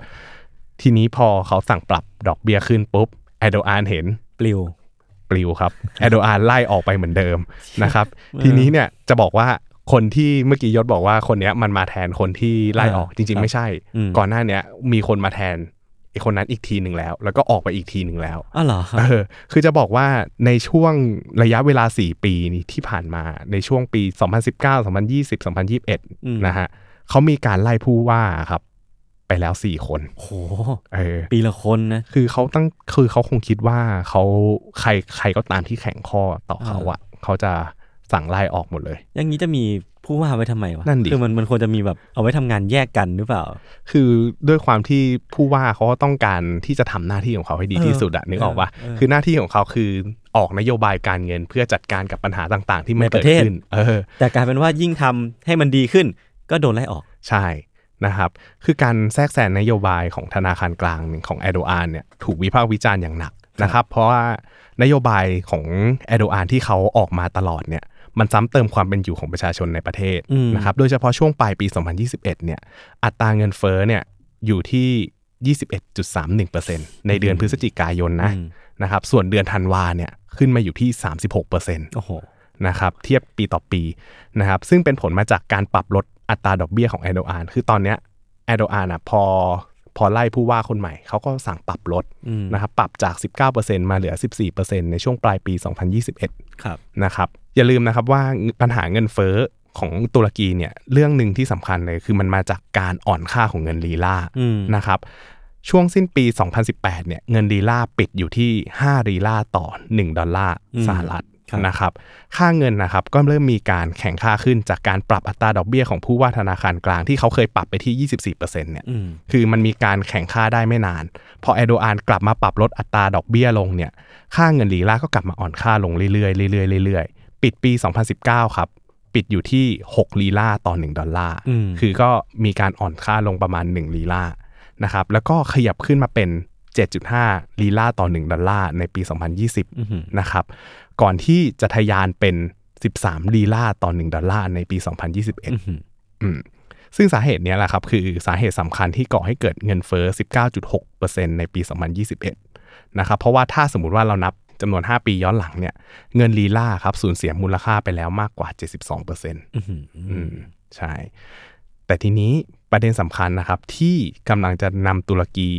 ทีนี้พอเขาสั่งปรับดอกเบี้ยขึ้นปุ๊บแอโดอานเห็นปลิวปลิวครับแอโดอานไล่ออกไปเหมือนเดิมนะครับทีนี้เนี่ยจะบอกว่า คนที่เมื่อกี้ยศบอกว่าคนเนี้ยมันมาแทนคนที่ไล่ออกอ่าจริง ๆ ไม่ใช่อืมก่อนหน้าเนี้ยมีคนมาแทนไอีกคนนั้นอีกทีหนึ่งแล้ว แล้วก็ออกไปอีกทีหนึ่งแล้วอ๋อเหรอครับเออคือจะบอกว่าในช่วงระยะเวลา 4 ปีนี้ที่ผ่านมาในช่วงปี 2019 2020 2021 นะฮะเขามีการไล่ผู้ว่าครับ ไปแล้ว 4 คนโหเออปีละคนนะคือเขาตั้งคือเขาคงคิดว่าเขาใครใครก็ตามที่แข่งข้อต่อเขาอะเขาจะ สั่งไล่ออกหมดเลย อย่างนี้จะมีผู้ว่าไว้ทำไมวะนั่นดิคือมันมันควรจะมีแบบเอาไว้ทำงานแยกกันหรือเปล่า คือด้วยความที่ผู้ว่าเขาก็ต้องการที่จะทำหน้าที่ของเขาให้ดีเออที่สุดอะนึกออกปะเออคือหน้าที่ของเขาคือออกนโยบายการเงินเพื่อจัดการกับปัญหาต่าง ๆ ที่มันในปเกิดระเทศขึ้นเออ แต่กลายเป็นว่ายิ่งทำให้มันดีขึ้น ก็โดนไล่ออกใช่นะครับคือการแทรกแซงนโยบายของธนาคารกลางของแอโดอานเนี่ยถูกวิพากษ์วิจารณ์อย่างหนักนะครับ เพราะว่านโยบายของแอโดอานที่เขาออกมาตลอดเนี่ย มันซ้ำเติมความเป็นอยู่ของประชาชนในประเทศอืมนะครับโดยเฉพาะช่วงปลายปี 2021 เนี่ยอัตราเงินเฟ้อเนี่ยอยู่ที่ 21.31%ในเดือนพฤศจิกายนนะอืมนะครับส่วนเดือนธันวาเนี่ยขึ้นมาอยู่ที่ 36%โอ้โหนะครับเทียบปีต่อปีนะครับซึ่งเป็นผลมาจากการปรับลดอัตราดอกเบี้ยของแอโดอานคือตอนเนี้ยแอโดอานอะพอ พอไล่ผู้ว่าคนใหม่เขาก็สั่งปรับลดอืมนะครับปรับจาก 19%มาเหลือ 14%ในช่วงปลายปี 2021ครับนะครับอย่าลืมนะครับว่าปัญหาเงินเฟ้อของตุรกีเนี่ยเรื่องหนึ่งที่สำคัญเลยคือมันมาจากการอ่อนค่าของเงินลีลาอืมนะครับช่วงสิ้นปี 2018 เนี่ยเงินลีลาปิดอยู่ที่ 5 ลีลาต่อ 1 ดอลลาร์อืมสหรัฐครับ นะครับค่าเงินนะครับก็เริ่มมีการแข่งค่าขึ้นจากการปรับอัตราดอกเบี้ยของผู้ว่าธนาคารกลางที่เขาเคยปรับไปที่ 24%เนี่ยอืมคือมันมีการแข่งค่าได้ไม่นาน พอแอโดอานกลับมาปรับลดอัตราดอกเบี้ยลงเนี่ยค่าเงินลีลาก็กลับมาอ่อนค่าลงเรื่อยๆเรื่อยๆเรื่อยๆปิดปี 2019 ครับ ปิดอยู่ที่ 6 ลีลาต่อ 1 ดอลลาร์อืมคือก็มีการอ่อนค่าลงประมาณ 1 ลีลานะครับแล้วก็ขยับขึ้นมาเป็น 7.5 ลีลาต่อ 1 ดอลลาร์ในปี 2020อือหือนะครับ ก่อนที่จะทะยานเป็น 13 ลีลาต่อ 1 ดอลลาร์ในปี 2021อื้อหืออืมซึ่งสาเหตุเนี้ยแหละครับ คือสาเหตุสำคัญที่ก่อให้เกิดเงินเฟ้อ 19.6%ในปี 2021 นะครับ เพราะว่าถ้าสมมุติว่าเรานับจำนวน 5 ปีย้อนหลังเนี่ย เงินลีลาครับสูญเสียมูลค่าไปแล้วมากกว่า 72%อื้อหืออืมใช่ แต่ทีนี้ประเด็นสำคัญนะครับที่กำลังจะนำตุรกี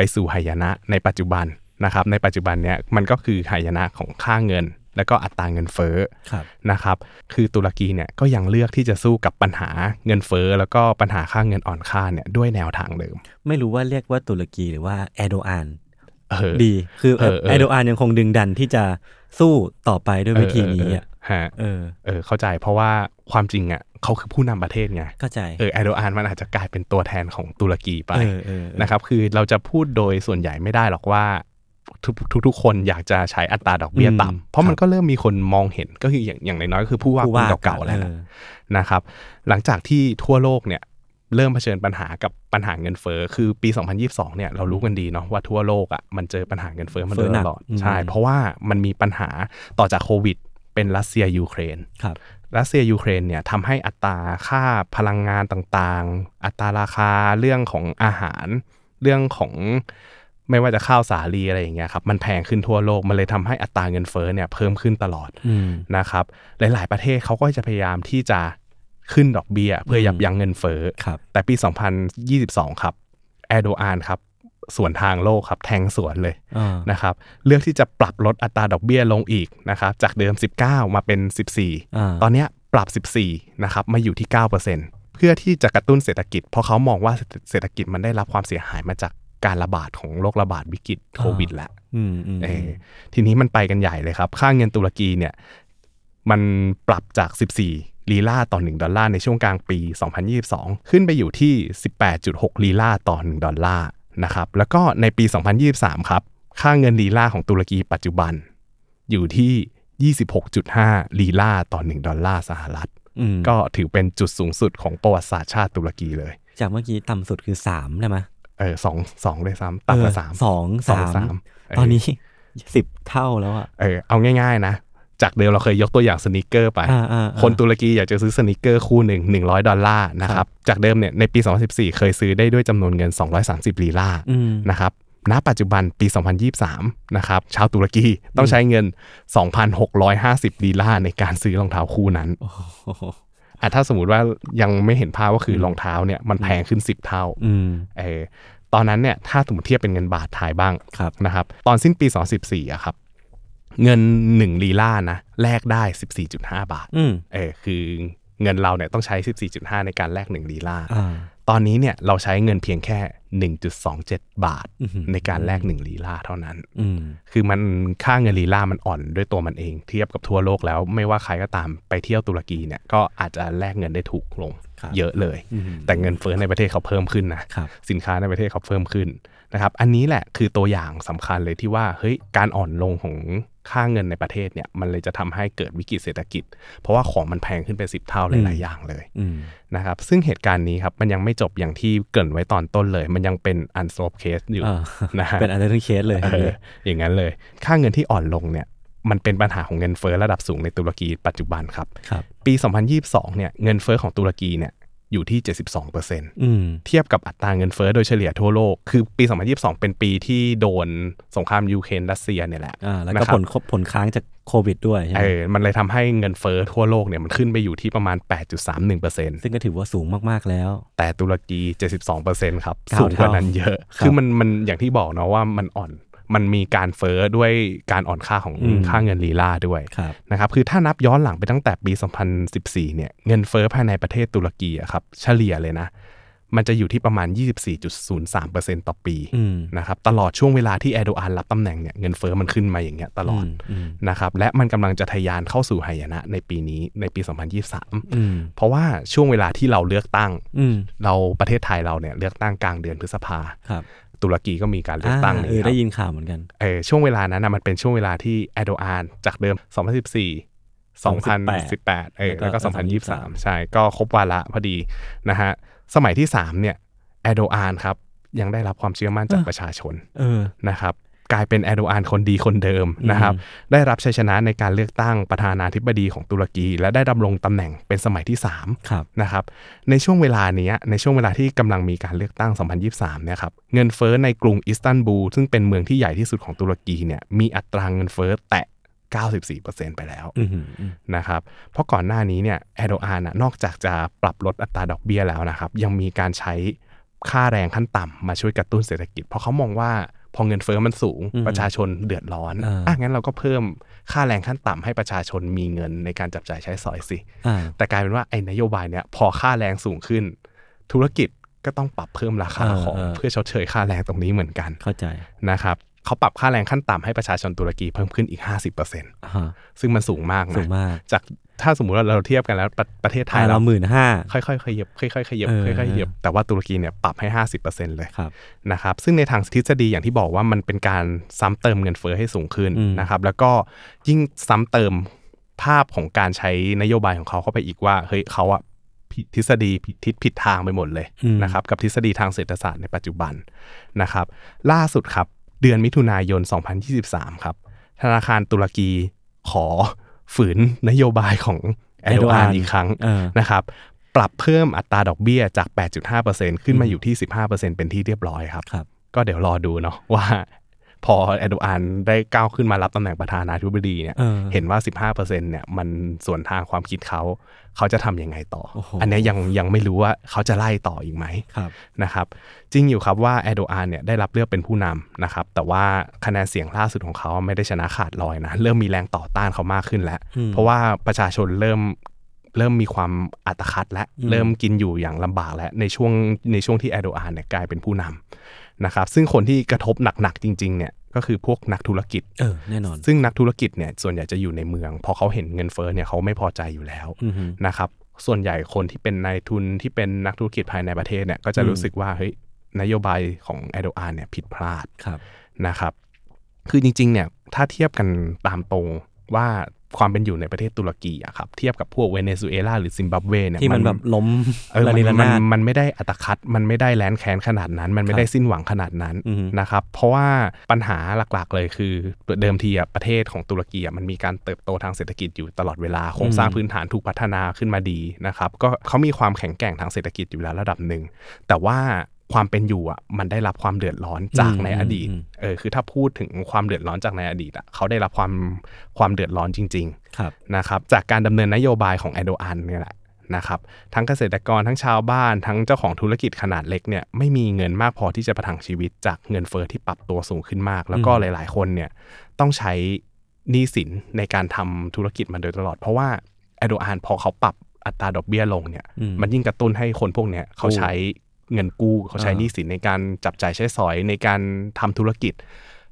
ไปสู่หายนะในปัจจุบันนะครับ ในปัจจุบันเนี้ยมันก็คือหายนะของค่าเงิน แล้วก็อัตราเงินเฟ้อครับนะครับ คือตุรกีเนี่ยก็ยังเลือกที่จะสู้กับปัญหาเงินเฟ้อแล้วก็ปัญหาค่าเงินอ่อนค่าเนี่ยด้วยแนวทางเดิม ไม่รู้ว่าเรียกว่าตุรกีหรือว่าแอโดอานเออดีคือเออเออแอโดอานยังคงดึงดันที่จะสู้ต่อไปด้วยวิธีนี้อะ ฮะเออเออเข้าใจเพราะว่าความจริงอะเขาคือผู้นำประเทศไงเข้าใจเออแอโดอานมันอาจจะกลายเป็นตัวแทนของตุรกีไปเออเออเออนะครับคือเราจะพูดโดยส่วนใหญ่ไม่ได้หรอกว่าทุกทุกทุกคนอยากจะใช้อัตราดอกเบี้ยอืมต่ำเพราะมันก็เริ่มมีคนมองเห็นก็คืออย่างอย่างน้อยๆก็คือผู้ว่าผู้คนว่าเก่าๆแล้วเอนะอนะครับ หลังจากที่ทั่วโลกเนี่ยเริ่มเผชิญปัญหากับปัญหาเงินเฟ้อคือปี 2022 เนี่ยเรารู้กันดีเนาะว่าทั่วโลกอะมันเจอปัญหาเงินเฟ้อมาโดยตลอดเฟ้อหนักใช่อืมเพราะว่ามันมีปัญหาต่อจากโควิด เป็นรัสเซียยูเครนครับรัสเซียยูเครนเนี่ยทำให้อัตราค่าพลังงานต่างๆ อัตราราคาเรื่องของอาหาร เรื่องของไม่ว่าจะข้าวสาลีอะไรอย่างเงี้ยครับมันแพงขึ้นทั่วโลก มันเลยทำให้อัตราเงินเฟ้อเนี่ยเพิ่มขึ้นตลอดอืมนะครับ หลาย ๆ ประเทศเขาก็จะพยายามที่จะขึ้นดอกเบี้ยเพื่อยับยั้งเงินเฟ้อครับแต่ปี 2022 ครับแอร์โดอานครับ สวนทางโลกครับแทงสวนเลยอ่านะครับเลือกที่จะปรับลดอัตราดอกเบี้ยลงอีกนะครับจากเดิม 19 มาเป็นอ่า14 ตอนเนี้ยปรับ 14นะครับมาอยู่ที่ 9%เพื่อที่จะกระตุ้นเศรษฐกิจ เพราะเขามองว่าเศรษฐกิจมันได้รับความเสียหายมาจากการระบาดของโรคระบาดวิกฤตโควิดแล้วอืมอืมเออทีนี้มันไปกันใหญ่เลยครับ ค่าเงินตุรกีเนี่ยมันปรับจาก 14 ลีลาต่อ 1 ดอลลาร์ในช่วงกลางปี 2022 ขึ้นไปอยู่ที่ 18.6 ลีลาต่อ 1 ดอลลาร์ นะครับแล้วก็ในปี 2023 ครับค่าเงินลีลาของตุรกีปัจจุบัน อยู่ที่ 26.5 ลีลาต่อ 1 ดอลลาร์สหรัฐอืมก็ถือเป็นจุดสูงสุดของประวัติศาสตร์ชาติตุรกีเลย จากเมื่อกี้ต่ำสุดคือสามได้ไหมเออสองสองเลยซ้ำต่ำกว่าเออสามสองสองสามสามเตอนนี้สิบเท่าแล้วอะเออเอาง่าย ๆ นะ จากเดิมเราเคยยกตัวอย่างสนิเกอร์ไปอ่าอ่าอ่าคนตุรกีอยากจะซื้อสนิเกอร์คู่หนึ่ง100 ดอลลาร์นะครับ จากเดิมเนี่ยในปี 2014 เคยซื้อได้ด้วยจำนวนเงิน 230 ลีลาอืมนะครับณปัจจุบันปี 2023 นะครับ ชาวตุรกีต้องใช้เงิน 2,650 ลีลาในการซื้อรองเท้าคู่นั้นโอ้โหอะถ้าสมมติว่ายังไม่เห็นภาพว่าคือรองเท้าเนี่ยมันแพงขึ้น 10 เท่าอืมเออตอนนั้นเนี่ยถ้าสมมติเทียบเป็นเงินบาทไทยบ้างครับนะครับ ตอนสิ้นปี 2014อะครับ เงิน 1 ลีลานะแลกได้ 14.5 บาทอืมเออคือเงินเราเนี่ยต้องใช้ 14.5 ในการแลก1ลีลาอ่าตอนนี้เนี่ยเราใช้เงินเพียงแค่ 1.27 บาทอื้อหือในการแลก1ลีลาเท่านั้นอืมคือมันค่าเงินลีลามันอ่อนด้วยตัวมันเอง เทียบกับทั่วโลกแล้ว ไม่ว่าใครก็ตามไปเที่ยวตุรกีเนี่ยก็อาจจะแลกเงินได้ถูกลงครับเยอะเลยอืมแต่เงินเฟ้อในประเทศเขาเพิ่มขึ้นนะครับสินค้าในประเทศเขาเพิ่มขึ้นนะครับอันนี้แหละคือตัวอย่างสำคัญเลยที่ว่าเฮ้ยการอ่อนลงของ ค่าเงินในประเทศเนี่ยมันเลยจะทำให้เกิดวิกฤตเศรษฐกิจ เพราะว่าของมันแพงขึ้นเป็นสิบเท่าหลายๆอย่างเลยอืมนะครับซึ่งเหตุการณ์นี้ครับมันยังไม่จบอย่างที่เกริ่นไว้ตอนต้นเลย มันยังเป็น unsolved case อยู่อ่านะฮะเป็น unsolved case เลยเอออย่างนั้นเลย ค่าเงินที่อ่อนลงเนี่ยมันเป็นปัญหาของเงินเฟ้อระดับสูงในตุรกีปัจจุบันครับครับปี 2022 เนี่ยเงินเฟ้อของตุรกีเนี่ย อยู่ที่ 72%อืมเทียบกับอัตราเงินเฟ้อโดยเฉลี่ยทั่วโลก คือปี 2022 เป็นปีที่โดนสงครามยูเครนรัสเซียเนี่ยแหละอ่าแล้วนะก็ครับผลผลค้างจากโควิดด้วยใช่ไหเอมอมันเลยทำให้เงินเฟ้อทั่วโลกเนี่ยมันขึ้นไปอยู่ที่ประมาณ 8.31%ซึ่งก็ถือว่าสูงมากๆแล้ว แต่ตุรกี 72%ครับเก้าสูงกว่าเท่านั้นเยอะครับคือมันมันอย่างที่บอกเนาะว่ามันอ่อน มันมีการเฟ้อด้วยการอ่อนค่าของอืมค่าเงินลีลาด้วยครับนะครับคือถ้านับย้อนหลังไปตั้งแต่ปี 2014 เนี่ยเงินเฟ้อภายในประเทศตุรกีอะครับเฉลี่ยเลยนะ มันจะอยู่ที่ประมาณ 24.03%ต่อปีอืมนะครับตลอดช่วงเวลาที่แอร์โดอานรับตำแหน่งเนี่ยเงินเฟ้อมันขึ้นมาอย่างเงี้ยตลอดมอืมนะครับและมันกำลังจะทะยานเข้าสู่หายนะในปีนี้ในปี 2023อืมเพราะว่าช่วงเวลาที่เราเลือกตั้งอืมเราประเทศไทยเราเนี่ยเลือกตั้งกลางเดือนพฤษภาครับ ตุรกีก็มีการเลือกตั้งอ่าเอนี่อครัได้บยินข่าวเหมือนกันเออช่วงเวลานั้นนะมันเป็นช่วงเวลาที่แอร์โดอานจากเดิม 2014 2018เออแล้วก็ 2023 ใช่ ก็ครบวาระพอดีนะฮะ สมัยที่ 3 เนี่ยแอร์โดอานครับ ยังได้รับความเชื่อมั่นจากอะประชาชนเออนะครับ กลายเป็นแอร์โดอานคนดีคนเดิมนะครับ ได้รับชัยชนะในการเลือกตั้งประธานาธิบดีของตุรกี และได้ดำรงตำแหน่งเป็นสมัยที่3ครับนะครับ ในช่วงเวลาเนี้ยในช่วงเวลาที่กำลังมีการเลือกตั้ง 2023เนี่ยครับ เงินเฟ้อในกรุงอิสตันบูลซึ่งเป็นเมืองที่ใหญ่ที่สุดของตุรกีเนี่ย มีอัตราเงินเฟ้อแตะ94%ไปแล้วอืมอืมนะครับ เพราะก่อนหน้านี้เนี่ยแอร์โดอานน่ะนอกจากจะปรับลดอัตราดอกเบี้ยแล้วนะครับ ยังมีการใช้ค่าแรงขั้นต่ำมาช่วยกระตุ้นเศรษฐกิจ เพราะเขามองว่าพ อเงินเฟ้อมันสูงประชาชนเดือดร้อนอะงั้นเราก็เพิ่มค่าแรงขั้นต่ำให้ประชาชนมีเงินในการจับจ่ายใช้สอยสิอ่าแต่กลายเป็นว่าไอ้นโยบายเนี้ยพอค่าแรงสูงขึ้น ธุรกิจก็ต้องปรับเพิ่มราคาเออของเออเพื่อชดเชยค่าแรงตรงนี้เหมือนกันเข้าใจนะครับ เขาปรับค่าแรงขั้นต่ำให้ประชาชนตุรกีเพิ่มขึ้นอีก 50%อ่าฮะซึ่งมันสูงมากสูนะงมาก จากถ้าสมมุติว่าเราเทียบกันแล้วประประเทศไทไทยยเราเราหมื่นห้าค่อยๆขยับค่อยๆขยับเออค่อยๆขยับแต่ว่าตุรกีเนี่ยปรับให้ 50%เลยครับนะครับซึ่งในทางทฤษฎีอย่างที่บอกว่ามันเป็นการซ้ำเติมเงินเฟ้อให้สูงขึ้นอืมนะครับแล้วก็ยิ่งซ้ำเติมภาพของการใช้นโยบายของเขาเข้าไปอีกว่าเฮ้ยเขาอะผิดทฤษฎีผิดทิศผิดทางไปหมดเลยอืมนะครับกับทฤษฎีทางเศรษฐศาสตร์ในปัจจุบันนะครับล่าสุดครับ เดือนมิถุนายน 2023 ครับ ธนาคารตุรกีขอฝืนนโยบายของแอร์โดอาน Erdogan อีกครั้งเออนะครับปรับเพิ่มอัตราดอกเบี้ยจาก 8.5%ขึ้นมาอยู่ที่ 15%เป็นที่เรียบร้อยครับครับก็เดี๋ยวรอดูเนาะว่า พอแอร์โดอานได้ก้าวขึ้นมารับตำแหน่งประธานาธิบดีเนี่ยเออเห็นว่า 15%เนี่ยมันส่วนทางความคิดเขาเขาจะทำยังไงต่อโอ้โหอันเนี้ยยังยังไม่รู้ว่าเขาจะไล่ต่ออีกไหมครับนะครับจริงอยู่ครับว่าแอร์โดอานเนี่ยได้รับเลือกเป็นผู้นำนะครับแต่ว่าคะแนนเสียงล่าสุดของเขาไม่ได้ชนะขาดลอยนะเริ่มมีแรงต่อต้านเขามากขึ้นแล้วอืมเพราะว่าประชาชนเริ่มเริ่มมีความอัตคัดและอืมเริ่มกินอยู่อย่างลำบากแล้วในช่วงในช่วงที่แอร์โดอานเนี่ยกลายเป็นผู้นำ นะครับซึ่งคนที่กระทบหนักๆจริงๆเนี่ยก็คือพวกนักธุรกิจเออแน่นอน ซึ่งนักธุรกิจเนี่ยส่วนใหญ่จะอยู่ในเมือง พอเขาเห็นเงินเฟ้อเนี่ยเขาไม่พอใจอยู่แล้วอือฮึนะครับส่วนใหญ่คนที่เป็นนายทุนที่เป็นนักธุรกิจภายในประเทศเนี่ยก็จะอืมรู้สึกว่าเฮ้ยนโยบายของแอร์โดอานเนี่ยผิดพลาดครับนะครับ คือจริงๆเนี่ยถ้าเทียบกันตามตรงว่า ความเป็นอยู่ในประเทศตุรกีอะครับเทียบกับพวกเวเนซุเอลาหรือซิมบับเวเนี่ยที่มันแบบล้มเออระมันนิระมันนาดมันไม่ได้อัตคัด มันไม่ได้แร้นแค้นขนาดนั้น มันไม่ได้สิ้นหวังขนาดนั้นอือฮึนะครับเพราะว่าปัญหาหลักๆเลยคือเดิมทีอะประเทศของตุรกีอะมันมีการเติบโตทางเศรษฐกิจอยู่ตลอดเวลาโครงสร้างพื้นฐานถูกพัฒนาขึ้นมาดีนะครับก็เขามีความแข็งแกร่งทางเศรษฐกิจอยู่แล้วระดับหนึ่งแต่ว่า ความเป็นอยู่อะมันได้รับความเดือดร้อนจากในอดีตอืมเออคือถ้าพูดถึงความเดือดร้อนจากในอดีตอะเขาได้รับความความเดือดร้อนจริงๆครับนะครับจากการดำเนินนโยบายของแอโดอันเนี่ยแหละนะครับทั้งเกษตรกรทั้งชาวบ้านทั้งเจ้าของธุรกิจขนาดเล็กเนี่ยไม่มีเงินมากพอที่จะประทังชีวิตจากเงินเฟอ้อที่ปรับตัวสูงขึ้นมาก แล้วก็อืมหลาย ๆ คนเนี่ยต้องใช้หนี้สินในการทำธุรกิจมาโดยตลอด เพราะว่าแอโดอันพอเขาปรับอัตราดอกเบี้ยลงเนี่ยอืมมันยิ่งกระตุ้นให้คนพวกเนี้ยเขากู้ใช้ เงินกู้เขาใช้อ่าหนี้สินในการจับจ่ายใช้สอยในการทำธุรกิจ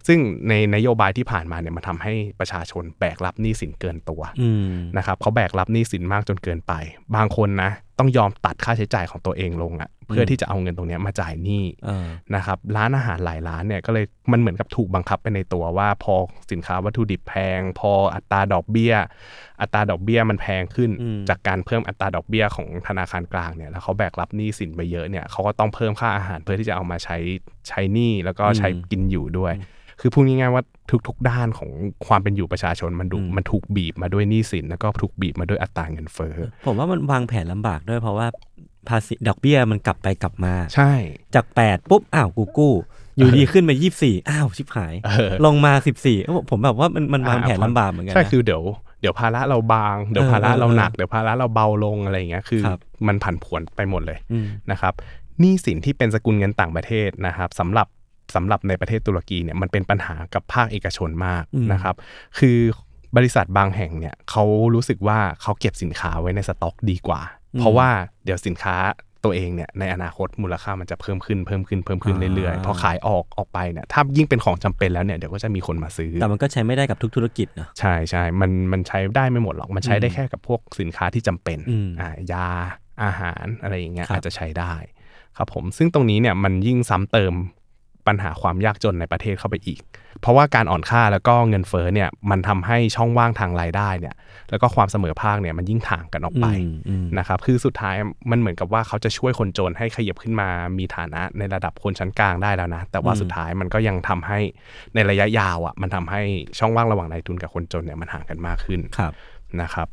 ซึ่งในนโยบายที่ผ่านมาเนี่ยมันทำให้ประชาชนแบกรับหนี้สินเกินตัวอืมนะครับเขาแบกรับหนี้สินมากจนเกินไป บางคนนะต้องยอมตัดค่าใช้จ่ายของตัวเองลงอะ่ะ เพื่อที่จะเอาเงินตรงเนี้ยมาจ่ายหนี้เออนะครับร้านอาหารหลายร้านเนี่ยก็เลยมันเหมือนกับถูกบังคับไปในตัวว่าพอสินค้าวัตถุดิบแพง พออัตราดอกเบี้ย อัตราดอกเบี้ยมันแพงขึ้นอืมจากการเพิ่มอัตราดอกเบี้ยของธนาคารกลางเนี่ยแล้วเขาแบกรับหนี้สินไปเยอะเนี่ยเขาก็ต้องเพิ่มค่าอาหารเพื่อที่จะเอามาใช้ใช้หนี้แล้วก็ใช้กินอยู่ด้วย คือพูดง่ายๆว่าทุกๆ ด้านของความเป็นอยู่ประชาชนมันดูมันถูกบีบมาด้วยหนี้สินแล้วก็ถูกบีบมาด้วยอัตราเงินเฟ้อผมว่ามันวางแผนลำบากด้วยเพราะว่าภาษีดอกเบี้ยมันกลับไปกลับมา ใช่ จากแปดปุ๊บ อ้าวกูกู้ อยู่ดีขึ้นมายี่สี่อ้าว ชิบหายเออลงมาสิบสี่ผมแบบว่ามันมันวางอ่าแผนลำบากเหมือนกันใช่นะคือเดี๋ยวเดี๋ยวภาระเราบาง เดี๋ยวเออภาระเราเออหนัก เดี๋ยวภาระเราเบาลงอะไรอย่างเงี้ยคือครับมันผันผวนไปหมดเลยอืมนะครับหนี้สินที่เป็นสกุลเงินต่างประเทศนะครับสำหรับ สำหรับในประเทศตุรกีเนี่ยมันเป็นปัญหากับภาคเอกชนมากอืมนะครับ คือบริษัทบางแห่งเนี่ยเขารู้สึกว่าเขาเก็บสินค้าไว้ในสต็อกดีกว่า เพราะว่าเดี๋ยวสินค้าตัวเองเนี่ยในอนาคตมูลค่ามันจะเพิ่มขึ้นเพิ่มขึ้นเพิ่มขึ้นเรื่อยๆพอขายออกออกไปเนี่ยถ้ายิ่งเป็นของจำเป็นแล้วเนี่ยเดี๋ยวก็จะมีคนมาซื้อ แต่มันก็ใช้ไม่ได้กับทุกธุรกิจนะใช่ใช่มันมันใช้ได้ไม่หมดหรอกมันใช้ได้แค่กับพวกสินค้าที่จำเป็นอืมอ่ายาอาหารอะไรอย่างเงี้ยครับอาจจะใช้ได้ครับผมซึ่งตรงนี้เนี่ยมันยิ่งซ้ำเติม ปัญหาความยากจนในประเทศเข้าไปอีก เพราะว่าการอ่อนค่าแล้วก็เงินเฟ้อเนี่ยมันทำให้ช่องว่างทางรายได้เนี่ยแล้วก็ความเสมอภาคเนี่ยมันยิ่งห่างกันออกไปอืมอืมนะครับคือสุดท้ายมันเหมือนกับว่าเขาจะช่วยคนจนให้ขยับขึ้นมามีฐานะในระดับคนชั้นกลางได้แล้วนะ แต่ว่าอืมสุดท้ายมันก็ยังทำให้ในระยะยาวอะมันทำให้ช่องว่างระหว่างนายทุนกับคนจนเนี่ยมันห่างกันมากขึ้นครับนะครับ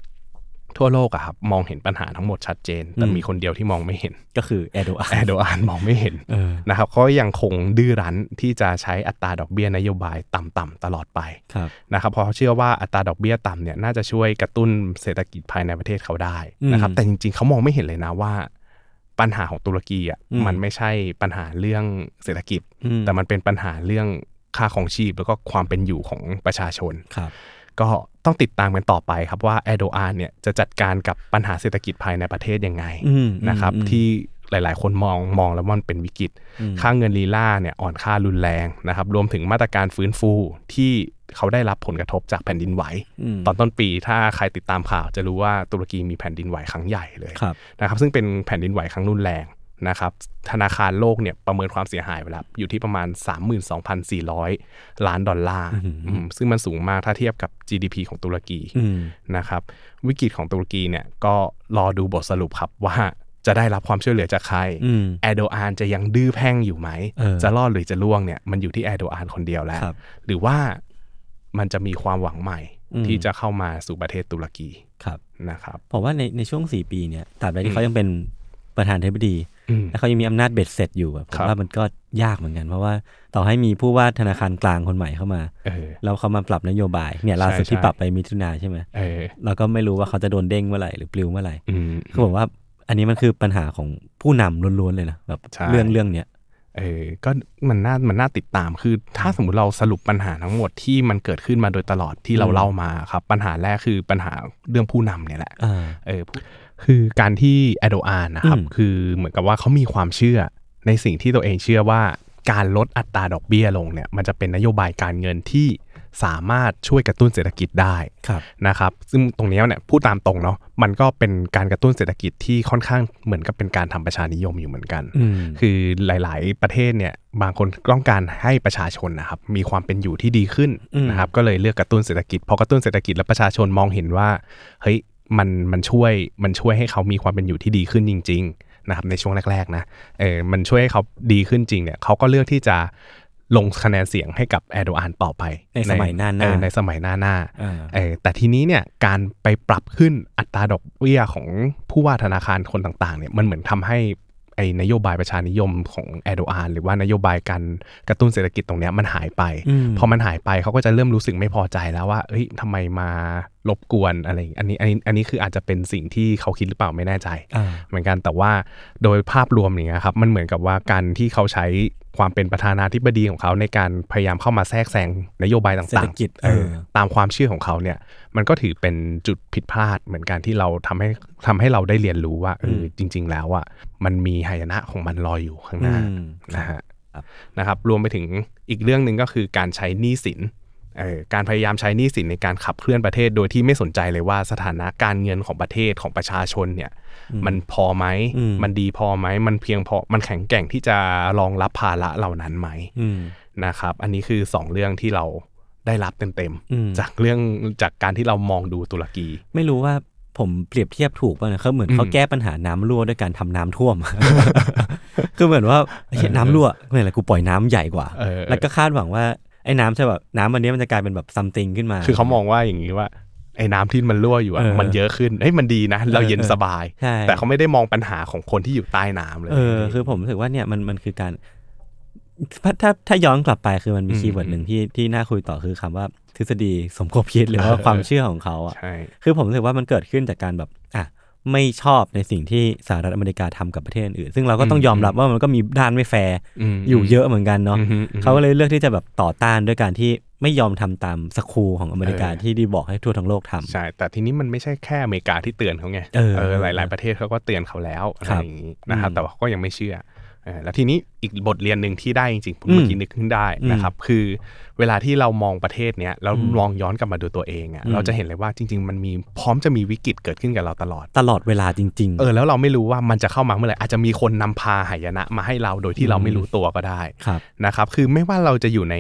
ทั่วโลกอะครับมองเห็นปัญหาทั้งหมดชัดเจน แต่อืมมีคนเดียวที่มองไม่เห็นก็คือแอโดอาแอร์โดอานมองไม่เห็นเออนะครับเขายังคงดื้อรั้นที่จะใช้อัตราดอกเบี้ยนโยบายต่ำๆตลอดไปครับนะครับเพราะเขาเชื่อว่าอัตราดอกเบี้ยต่ำเนี่ยน่าจะช่วยกระตุ้นเศรษฐกิจภายในประเทศเขาได้นะครับอืมแต่จริงๆเขามองไม่เห็นเลยนะว่าปัญหาของตุรกีอะอืมมันไม่ใช่ปัญหาเรื่องเศรษฐกิจอืมแต่มันเป็นปัญหาเรื่องค่าของชีพแล้วก็ความเป็นอยู่ของประชาชนครับก็ ต้องติดตามกันต่อไปครับว่าแอโดอานเนี่ยจะจัดการกับปัญหาเศรษฐกิจภายในประเทศยังไงอืมนะครับอืมที่หลายๆ คนมองมองแล้วว่ามันเป็นวิกฤตอืมค่าเงินลีลาเนี่ยอ่อนค่ารุนแรงนะครับรวมถึงมาตรการฟื้นฟูที่เขาได้รับผลกระทบจากแผ่นดินไหวมตอนต้นปีถ้าใครติดตามข่าวจะรู้ว่าตุรกีมีแผ่นดินไหวครั้งใหญ่เลยครับนะครับซึ่งเป็นแผ่นดินไหวครั้งรุนแรง นะครับธนาคารโลกเนี่ยประเมินความเสียหายไปแล้วอยู่ที่ประมาณ 32,400 ล้านดอลลาร์อื้อหืออืมซึ่งมันสูงมากถ้าเทียบกับ GDP ของตุรกีอืมนะครับวิกฤตของตุรกีเนี่ยก็รอดูบทสรุปครับว่าจะได้รับความช่วยเหลือจากใครอืมแอร์โดอานจะยังดื้อแพ่งอยู่ไหมเออจะรอดหรือจะล่วงเนี่ยมันอยู่ที่แอร์โดอานคนเดียวแล้วครับหรือว่ามันจะมีความหวังใหม่อืมที่จะเข้ามาสู่ประเทศตุรกีครับนะครับผมว่าในในช่วงสี่ปีเนี่ยตราบใดอืที่มเขายังเป็นประธานาธิบดีอืม แล้วเขายังมีอำนาจเบ็ดเสร็จอยู่อะผมครับว่ามันก็ยากเหมือนกัน เพราะว่าต่อให้มีผู้ว่าธนาคารกลางคนใหม่เข้ามาเออแล้วเขามาปรับนโยบายเนี่ยล่าสุดใช่ที่ใช่ปรับไปมิถุนาใช่ไหมเออเราก็ไม่รู้ว่าเขาจะโดนเด้งเมื่อไหร่หรือปลิวเมื่อไหร่อืมคือผมว่าอันนี้มันคือปัญหาของผู้นำล้วนๆเลยนะแบบใช่เรื่องเรื่องเนี้ยเออก็มันน่ามันน่าติดตามคือ ถ้าสมมติเราสรุปปัญหาทั้งหมดที่มันเกิดขึ้นมาโดยตลอดที่เราอืมเล่ามาครับ ปัญหาแรกคือปัญหาเรื่องผู้นำเนี่ยแหละอ่าเออ คือการที่แอโดอานนะครับอืมคือเหมือนกับว่าเขามีความเชื่อในสิ่งที่ตัวเองเชื่อว่าการลดอัตราดอกเบี้ยลงเนี่ย มันจะเป็นนโยบายการเงินที่สามารถช่วยกระตุ้นเศรษฐกิจได้ครับนะครับ ซึ่งตรงเนี้ยเนี่ยพูดตามตรงเนาะมันก็เป็นการกระตุ้นเศรษฐกิจที่ค่อนข้างเหมือนกับเป็นการทำประชานิยมอยู่เหมือนกันอืมคือหลาย ๆ ประเทศเนี่ยบางคนต้องการให้ประชาชนนะครับมีความเป็นอยู่ที่ดีขึ้นอืมนะครับ ก็เลยเลือกกระตุ้นเศรษฐกิจพอกระตุ้นเศรษฐกิจแล้วประชาชนมองเห็นว่าเฮ้ย มันมันช่วยมันช่วยให้เขามีความเป็นอยู่ที่ดีขึ้นจริง ๆ นะครับในช่วงแรกๆนะเออมันช่วยให้เขาดีขึ้นจริงเนี่ยเขาก็เลือกที่จะลงคะแนนเสียงให้กับแอร์โดอานต่อไปในสมัยหน้าหน้าเออในสมัยหน้าหน้าอ่าเออแต่ทีนี้เนี่ยการไปปรับขึ้นอัตราดอกเบี้ยของผู้ว่าธนาคารคนต่างๆเนี่ยมันเหมือนทำให้ ไอ้นโยบายประชานิยมของแอร์โดอานหรือว่านโยบายการกระตุ้นเศรษฐกิจตรงเนี้ยมันหายไปอืมพอมันหายไปเขาก็จะเริ่มรู้สึกไม่พอใจแล้วว่าเอ้ยทำไมมารบกวนอะไรอย่างอันนี้อันนี้อันนี้คืออาจจะเป็นสิ่งที่เขาคิดหรือเปล่าไม่แน่ใจอ่าเหมือนกันแต่ว่าโดยภาพรวมอย่างเงี้ยครับมันเหมือนกับว่าการที่เขาใช้ ความเป็นประธานาธิบดีของเขาในการพยายามเข้ามาแทรกแซงนโยบายเศรษต่าฐงกิจๆเออเออตามความเชื่อของเขาเนี่ย มันก็ถือเป็นจุดผิดพลาดเหมือนกันที่เราทำให้ทำให้เราได้เรียนรู้ว่าเออจริง ๆ แล้วอะมันมีหายนะของมันรออยู่ข้างหน้าอืมนะฮะครับนะครับ รวมไปถึงอีกเรื่องหนึ่งก็คือการใช้หนี้สินเออ การพยายามใช้หนี้สินในการขับเคลื่อนประเทศ โดยที่ไม่สนใจเลยว่าสถานะการเงินของประเทศของประชาชนเนี่ย มันพอไหมอืมมันดีพอไหมมันเพียงพอมันแข็งแกร่งที่จะรองรับภาระเหล่านั้นไหมอืมนะครับ อันนี้คือ 2 เรื่องที่เราได้รับเต็มอืมๆจากเรื่องจากการที่เรามองดูตุรกี ไม่รู้ว่าผมเปรียบเทียบถูกป่ะเนี่ยเขาเหมือนเขาอืมแก้ปัญหาน้ำรั่วด้วยการทำน้ำท่วม คือเหมือนว่าเฮ้ยน้ำรั่วไม่อะไรกูปล่อยน้ำใหญ่กว่าเออแล้วก็คาดหวังว่า ไอ้น้ำใช่แบบน้ำอันนี้มันจะกลายเป็นแบบซัมติงขึ้นมา คือเขามองว่าอย่างนี้ว่าไอ้น้ำที่มันรั่วอยู่อะเออมันเยอะขึ้นเฮ้ยมันดีนะ เราเย็นเออสบายใช่แต่เขาไม่ได้มองปัญหาของคนที่อยู่ใต้น้ำเลยเออคือผมรู้สึกว่าเนี่ยมันมันคือการ ถ้าถ้าถ้าย้อนกลับไปคือมันมีอืม keyword หนึ่งที่ที่น่าคุยต่อคือคำว่าทฤษฎีสมคบคิดหรือว่าเออความเชื่อของเขาอะใช่คือผมรู้สึกว่ามันเกิดขึ้นจากการแบบอะ ไม่ชอบในสิ่งที่สหรัฐอเมริกาทำกับประเทศอื่น ซึ่งเราก็ต้องอืมยอมรับว่ามันก็มีด้านไม่แฟร์อยู่เยอะเหมือนกันเนาะอืมอืมเขาก็เลยเลือกที่จะแบบต่อต้านด้วยการที่ไม่ยอมทำตามสคูลของอเมริกาเออที่ดีบอกให้ทั่วทั้งโลกทำใช่ แต่ทีนี้มันไม่ใช่แค่อเมริกาที่เตือนเขาไงเออหลาย ๆประเทศเขาก็เตือนเขาแล้วอะไรครับอย่างนี้นะครับอืมแต่ว่าเขาก็ยังไม่เชื่อเออ แล้วทีนี้อีกบทเรียนหนึ่งที่ได้จริงๆผมอืมเมื่อกี้นึกขึ้นได้นะครับ คือเวลาที่เรามองประเทศเนี้ยแล้วอืมลองย้อนกลับมาดูตัวเองอะอืมเราจะเห็นเลยว่าจริง ๆ มันมีพร้อมจะมีวิกฤตเกิดขึ้นกับเราตลอด ตลอดเวลาจริงเออแล้วเราไม่รู้ว่ามันจะเข้ามาเมื่อไหร่อาจจะมีคนนำพาหายนะมาให้เราโดยที่เราไม่รู้ตัวก็ได้ๆครับนะครับ คือไม่ว่าเราจะอยู่ใน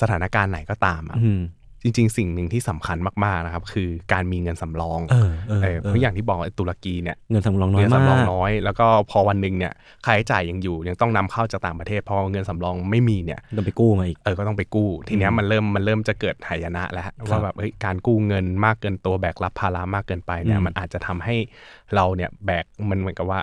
สถานการณ์ไหนก็ตามอะอืม จริง ๆ สิ่งหนึ่งที่สำคัญมากๆนะครับ คือการมีเงินสำรองเออเออเออเอเพอราะอย่างที่บอกไอ้ตุรกีเนี่ยเงินสำรองน้อยเงินมาสำรองกน้อย แล้วก็พอวันหนึ่งเนี่ยค่าใช้จ่ายยังอยู่ ยังต้องนำเข้าจากต่างประเทศพอเงินสำรองไม่มีเนี่ยต้องไปกู้มาอีกเออก็ต้องไปกู้ ทีเนี้ยอืมมันเริ่มมันเริ่มจะเกิดหายนะแล้วว่าแบบเฮ้ยการกู้เงินมากเกินตัวแบกรับภาระมากเกินไปเนี่ยอืมมันอาจจะทำให้เราเนี่ยแบกมันเหมือนกับว่า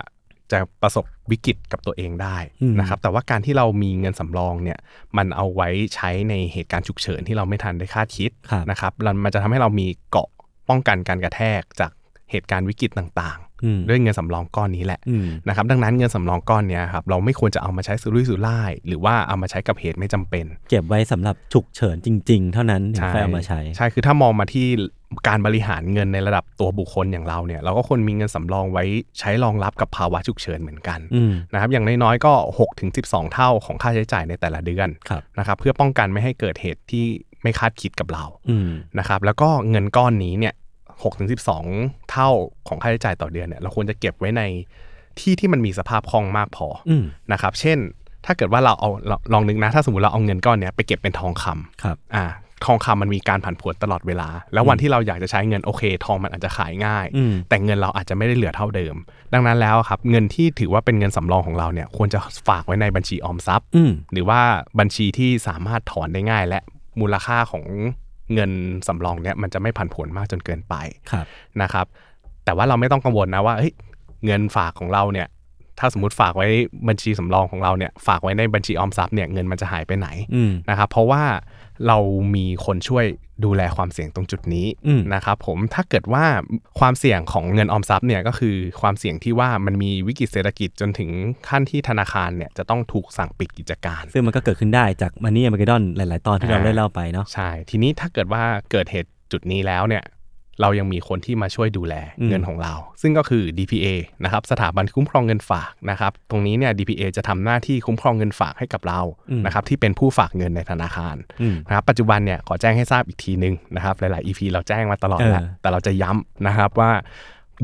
จะประสบ วิกฤตกับตัวเองได้อืมนะครับ แต่ว่าการที่เรามีเงินสำรองเนี่ยมันเอาไว้ใช้ในเหตุการณ์ฉุกเฉินที่เราไม่ทันได้คาดคิดครับนะครับมันมันจะทำให้เรามีเกราะป้องกันการกระแทกจากเหตุการณ์วิกฤตต่างอืมๆด้วยเงินสำรองก้อนนี้แหละอืมนะครับดังนั้นเงินสำรองก้อนเนี้ยครับเราไม่ควรจะเอามาใช้สุรุ่ยสุร่าย หรือว่าเอามาใช้กับเหตุไม่จำเป็น เก็บไว้สำหรับฉุกเฉินจริง ๆ เท่านั้นถึงค่อยเอามาใช้ ใช่คือถ้ามองมาที่ การบริหารเงินในระดับตัวบุคคลอย่างเราเนี่ยเราก็ควรมีเงินสำรองไว้ใช้รองรับกับภาวะฉุกเฉินเหมือนกันอืมนะครับอย่างน้อยๆก็6ถึง12 เท่าของค่าใช้จ่ายในแต่ละเดือนครับนะครับเพื่อป้องกันไม่ให้เกิดเหตุที่ไม่คาดคิดกับเราอืมนะครับแล้วก็เงินก้อนนี้เนี่ย6ถึง12เท่าของค่าใช้จ่ายต่อเดือนเนี่ยเราควรจะเก็บไว้ในที่ที่มันมีสภาพคล่องมากพอออืมนะครับ เช่น ถ้าเกิดว่าเราเอาเราลองนึกนะ ถ้าสมมติเราเอาเงินก้อนเนี้ยไปเก็บเป็นทองคำครับอ่า ทองคำมันมีการผันผวนตลอดเวลา แล้ววันที่เราอยากจะใช้เงินโอเค ทองมันอาจจะขายง่ายอืมแต่เงินเราอาจจะไม่ได้เหลือเท่าเดิม ดังนั้นแล้วครับเงินที่ถือว่าเป็นเงินสำรองของเราเนี่ยควรจะฝากไว้ในบัญชีออมทรัพย์อืมหรือว่าบัญชีที่สามารถถอนได้ง่าย และมูลค่าของเงินสำรองเนี่ยมันจะไม่ผันผวนมากจนเกินไปครับนะครับ แต่ว่าเราไม่ต้องกังวลนะว่าเฮ้ยเงินฝากของเราเนี่ยถ้าสมมติฝากไว้บัญชีสำรองของเราเนี่ยฝากไว้ในบัญชีออมทรัพย์เนี่ยเงินมันจะหายไปไหนอืมนะครับเพราะว่า เรามีคนช่วยดูแลความเสี่ยงตรงจุดนี้อืมนะครับผมถ้าเกิดว่าความเสี่ยงของเงินออมทรัพย์เนี่ยก็คือความเสี่ยงที่ว่ามันมีวิกฤตเศรษฐกิจจนถึงขั้นที่ธนาคารเนี่ยจะต้องถูกสั่งปิดกิจการ ซึ่งมันก็เกิดขึ้นได้จากมันนี่อเมริกดอนหลาย ๆ ตอนที่เราอ่าได้เล่าไปเนาะใช่ ทีนี้ถ้าเกิดว่าเกิดเหตุจุดนี้แล้วเนี่ย เรายังมีคนที่มาช่วยดูแลอืมเงินของเรา ซึ่งก็คือ DPA นะครับสถาบันคุ้มครองเงินฝากนะครับตรงนี้เนี่ย DPA จะทำหน้าที่คุ้มครองเงินฝากให้กับเรานะครับที่เป็นผู้ฝากเงินในธนาคารอืมนะครับปัจจุบันเนี่ยขอแจ้งให้ทราบอีกทีหนึ่งนะครับหลายๆ EP เราแจ้งมาตลอดแล้วเออแต่เราจะย้ำนะครับว่า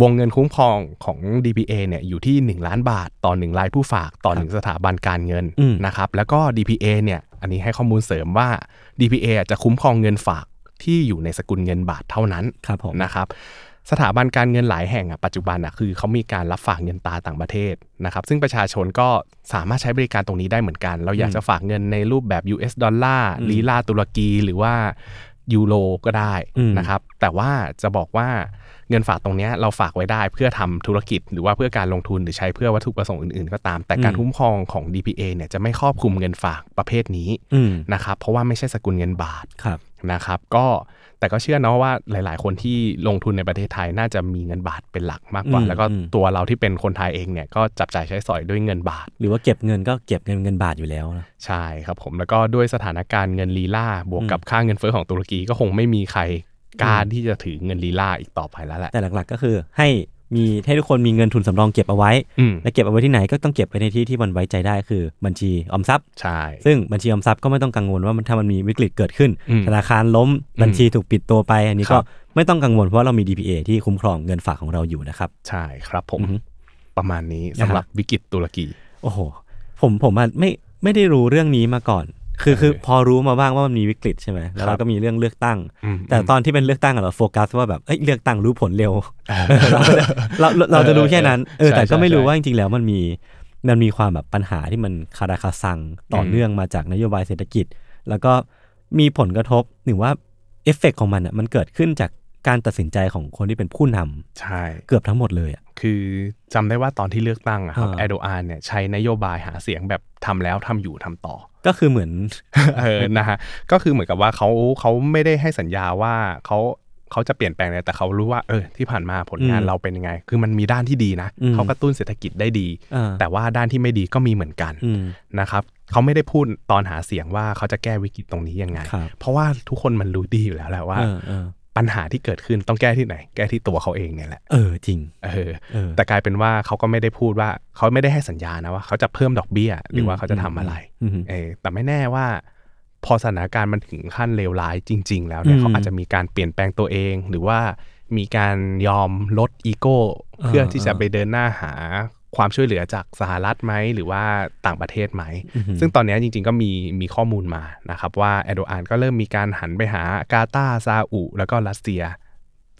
วงเงินคุ้มครองของ DPA เนี่ยอยู่ที่ 1 ล้านบาท ต่อ 1 รายผู้ฝากต่อหนึ่งสถาบันการเงินอืมนะครับแล้วก็ DPA เนี่ยอันนี้ให้ข้อมูลเสริมว่า DPA อะจะคุ้มครองเงินฝาก ที่อยู่ในสกุลเงินบาทเท่านั้นครับผมนะครับสถาบันการเงินหลายแห่งอะปัจจุบันอะคือเขามีการรับฝากเงินตราต่างประเทศนะครับซึ่งประชาชนก็สามารถใช้บริการตรงนี้ได้เหมือนกัน เราอยากจะฝากเงินในรูปแบบ US ดอลลาร์อืมลีลาตุรกี หรือว่ายูโรก็ได้อืมนะครับแต่ว่าจะบอกว่าเงินฝากตรงเนี้ยเราฝากไว้ได้เพื่อทำธุรกิจ หรือว่าเพื่อการลงทุนหรือใช้เพื่อวัตถุประสงค์อื่นๆ ก็ตาม แต่การคุ้มครองของ DPA เนี่ยจะไม่ครอบคลุมเงินฝากประเภทนี้อืมนะครับเพราะว่าไม่ใช่สกุลเงินบาทครับ นะครับก็แต่ก็เชื่อเนาะว่าหลาย ๆ คนที่ลงทุนในประเทศไทยน่าจะมีเงินบาทเป็นหลักมากกว่าอืมแล้วก็อืมตัวเราที่เป็นคนไทยเองเนี่ยก็จับจ่ายใช้สอยด้วยเงินบาท หรือว่าเก็บเงินก็เก็บเงินเงินบาทอยู่แล้วนะใช่ครับผมแล้วก็ด้วยสถานการณ์เงินลีลาบวกกับค่าเงินเฟ้อของตุรกีก็คงไม่มีใครกล้าอืมที่จะถือเงินลีลาอีกต่อไปแล้วแหละแต่หลัก ๆ ก็คือให้ มีให้ทุกคนมีเงินทุนสำรองเก็บเอาไว้อืมและเก็บเอาไว้ที่ไหนก็ต้องเก็บไว้ในที่ที่มันไว้ใจได้คือบัญชีออมทรัพย์ใช่ซึ่งบัญชีออมทรัพย์ก็ไม่ต้องกังวลว่ามันถ้ามันมีวิกฤตเกิดขึ้นอืมธนาคารล้มบัญชีถูกปิดตัวไปอันนี้คก็รับไม่ต้องกังวลเพราะว่าเรามี DPA ที่คุ้มครองเงินฝากของเราอยู่นะครับ ใช่ครับผมอือฮึประมาณนี้นะฮะสำหรับวิกฤตตุรกี โอ้โห ผมผมอะไม่ไม่ได้รู้เรื่องนี้มาก่อน คือคือพอรู้มาบ้างว่ามันมีวิกฤตใช่ไหมแล้วเราก็มีเรื่องเลือกตั้งอืมแต่ตอนที่เป็นเลือกตั้งอะเราโฟกัสว่าแบบเอ้ยเลือกตั้งรู้ผลเร็ว เราก็จะเราเราเราจะรู้แค่นั้นเออใช่แต่ก็ไม่รู้ใช่ว่าจริงๆแล้วมันมีมันมีความแบบปัญหาที่มันคาราคาซังต่ออมเนื่องมาจากนโยบายเศรษฐกิจ แล้วก็มีผลกระทบหรือว่าเอฟเฟกต์ของมันอะมันเกิดขึ้นจากการตัดสินใจของคนที่เป็นผู้นำใช่เกือบทั้งหมดเลยอะคือจำได้ว่าตอนที่เลือกตั้งอะครับอ่าแอร์โดอานเนี่ยใช้นโยบายหาเสียงแบบทำแล้วทำอยู่ทำต่อ ก็คือเหมือนเออนะฮะก็คือเหมือนกับว่าเขาเขาไม่ได้ให้สัญญาว่าเขาเขาจะเปลี่ยนแปลงเลยแต่เขารู้ว่าเออที่ผ่านมาผลงานอืมเราเป็นยังไง คือมันมีด้านที่ดีนะอืมเขากระตุ้นเศรษฐกิจได้ดีอ่าแต่ว่าด้านที่ไม่ดีก็มีเหมือนกันอืมนะครับเขาไม่ได้พูดตอนหาเสียงว่าเขาจะแก้วิกฤตตรงนี้ยังไงครับเพราะว่าทุกคนมันรู้ดีอยู่แล้วแหละว่าเออเออ ปัญหาที่เกิดขึ้นต้องแก้ที่ไหน แก้ที่ตัวเขาเองเนี่ยแหละเออจริงเออเออแต่กลายเป็นว่าเขาก็ไม่ได้พูดว่าเขาไม่ได้ให้สัญญานะว่าเขาจะเพิ่มดอกเบี้ยหรือว่าเขาจะทำอะไรอืมเออแต่ไม่แน่ว่า พอสถานการณ์มันถึงขั้นเลวร้ายจริง ๆ แล้วเนี่ยอืมเขาอาจจะมีการเปลี่ยนแปลงตัวเอง หรือว่ามีการยอมลดอีโก้อ่าเพื่อที่จะไปเดินหน้าหา ความช่วยเหลือจากสหรัฐไหมหรือว่าต่างประเทศไหมอือหือซึ่งตอนนี้จริงๆก็มีมีข้อมูลมานะครับว่าแอโดอานก็เริ่มมีการหันไปหากาตาร์ซาอุแล้วก็รัสเซีย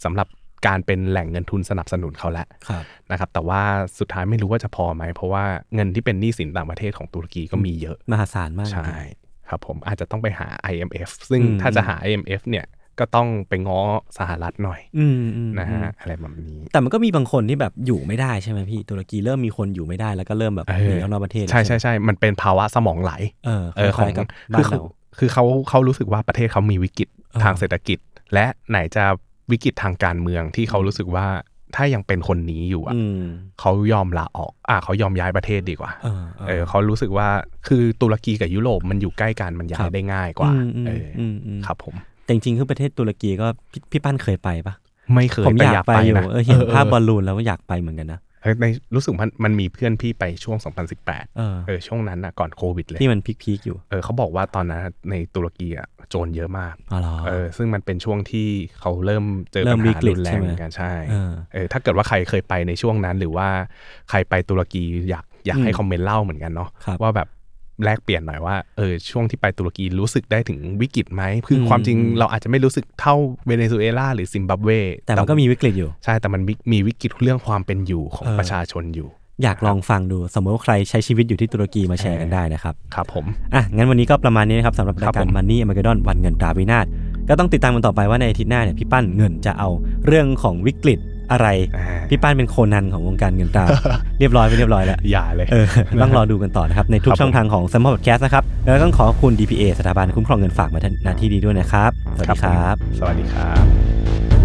สำหรับการเป็นแหล่งเงินทุนสนับสนุนเขาแล้วครับนะครับ แต่ว่าสุดท้ายไม่รู้ว่าจะพอไหม เพราะว่าเงินที่เป็นหนี้สินต่างประเทศของตุรกีก็มีเยอะ มหาศาลมาก ใช่ ครับผมอาจจะต้องไปหา IMF ซึ่งอืมถ้าจะหา IMF เนี่ย ก็ต้องไปง้อสหรัฐหน่อยอืมอืมนะฮะอืมอะไรแบบนี้ แต่มันก็มีบางคนที่แบบอยู่ไม่ได้ใช่ไหมพี่ตุรกีเริ่มมีคนอยู่ไม่ได้แล้วก็เริ่มแบบเอหนีอออกนอกประเทศ ใช่ใช่ใช่มันเป็นภาวะสมองไหลเออเออคของล้ายๆกับคืบ้านเขาเราคือเขาเขารู้สึกว่าประเทศเขามีวิกฤตเออทางเศรษฐกิจ และไหนจะวิกฤตทางการเมืองที่เขารู้สึกว่าถ้ายังเป็นคนนี้อยู่อะอืมเขายอมลาออก อะเขายอมย้ายประเทศดีกว่าเออเออเขารู้สึกว่าคือตุรกีกับยุโรปมันอยู่ใกล้กันมันย้าครัยบได้ง่ายกว่าอืมอืมเอออมอืมครับผม แต่จริงๆคือประเทศตุรกีก็พี่พี่ปั้นเคยไปปะไม่เคยผมแต่อยากไปอยู่นะเออเห็นภาพบอลเลูนแล้วก็อยากไปเหมือนกันนะเออในรู้สึกมันมันมีเพื่อนพี่ไปช่วง 2018 เออเออช่วงนั้นนะก่อนโควิดเลยที่มันพีคๆอยู่เออเขาบอกว่าตอนนั้นในตุรกีอะโจรเยอะมากอ๋อเหรอเออซึ่งมันเป็นช่วงที่เขาเริ่มเจอเริ่ปัญมวิหากฤตรุนแรใช่งไหมเหมือนกันใช่เออเออถ้าเกิดว่าใครเคยไปในช่วงนั้นหรือว่าใครไปตุรกีอยากอยากให้อืมคอมเมนต์เล่าเหมือนกันเนาะครับว่าแบบ แลกเปลี่ยนหน่อยว่าเออช่วงที่ไปตุรกีรู้สึกได้ถึงวิกฤตไหมคืออมความจริงเราอาจจะไม่รู้สึกเท่าเวเนซุเอลาหรือซิมบับเว แต่มันก็มีวิกฤตอยู่ ใช่แต่มันมีมีวิกฤตเรื่องความเป็นอยู่ของเออประชาชนอยู่ อยากลองฟังดูสมมติว่าใครใช้ชีวิตอยู่ที่ตุรกีมาแชร์กันได้นะครับครับผมอะงั้นวันนี้ก็ประมาณนี้นะครับสำหรับครัราบยการผมมันนี่อเมริกดอนวันเงินตราวินาศก็ต้องติดตามกันต่อไปว่าในอาทิตย์หน้าเนี่ยพี่ปั้นเงินจะเอาเรื่องของวิกฤต อะไรอ่าพี่ป้านเป็นโคนันของวงการเงินตราเรียบร้อยไปเรียบร้อยแล้ว อย่าเลยเออต้องรอดูกันต่อนะครับ ในทุกครับผมช่องทางของ s ซมมอนพอดแคสต์นะครับ แล้วก็ต้องขอขอบคุณ DPA สถาบันคุ้มครองเงินฝากมาณนาที่ดีด้วยนะครับ สวัสดีครับ สวัสดีครับ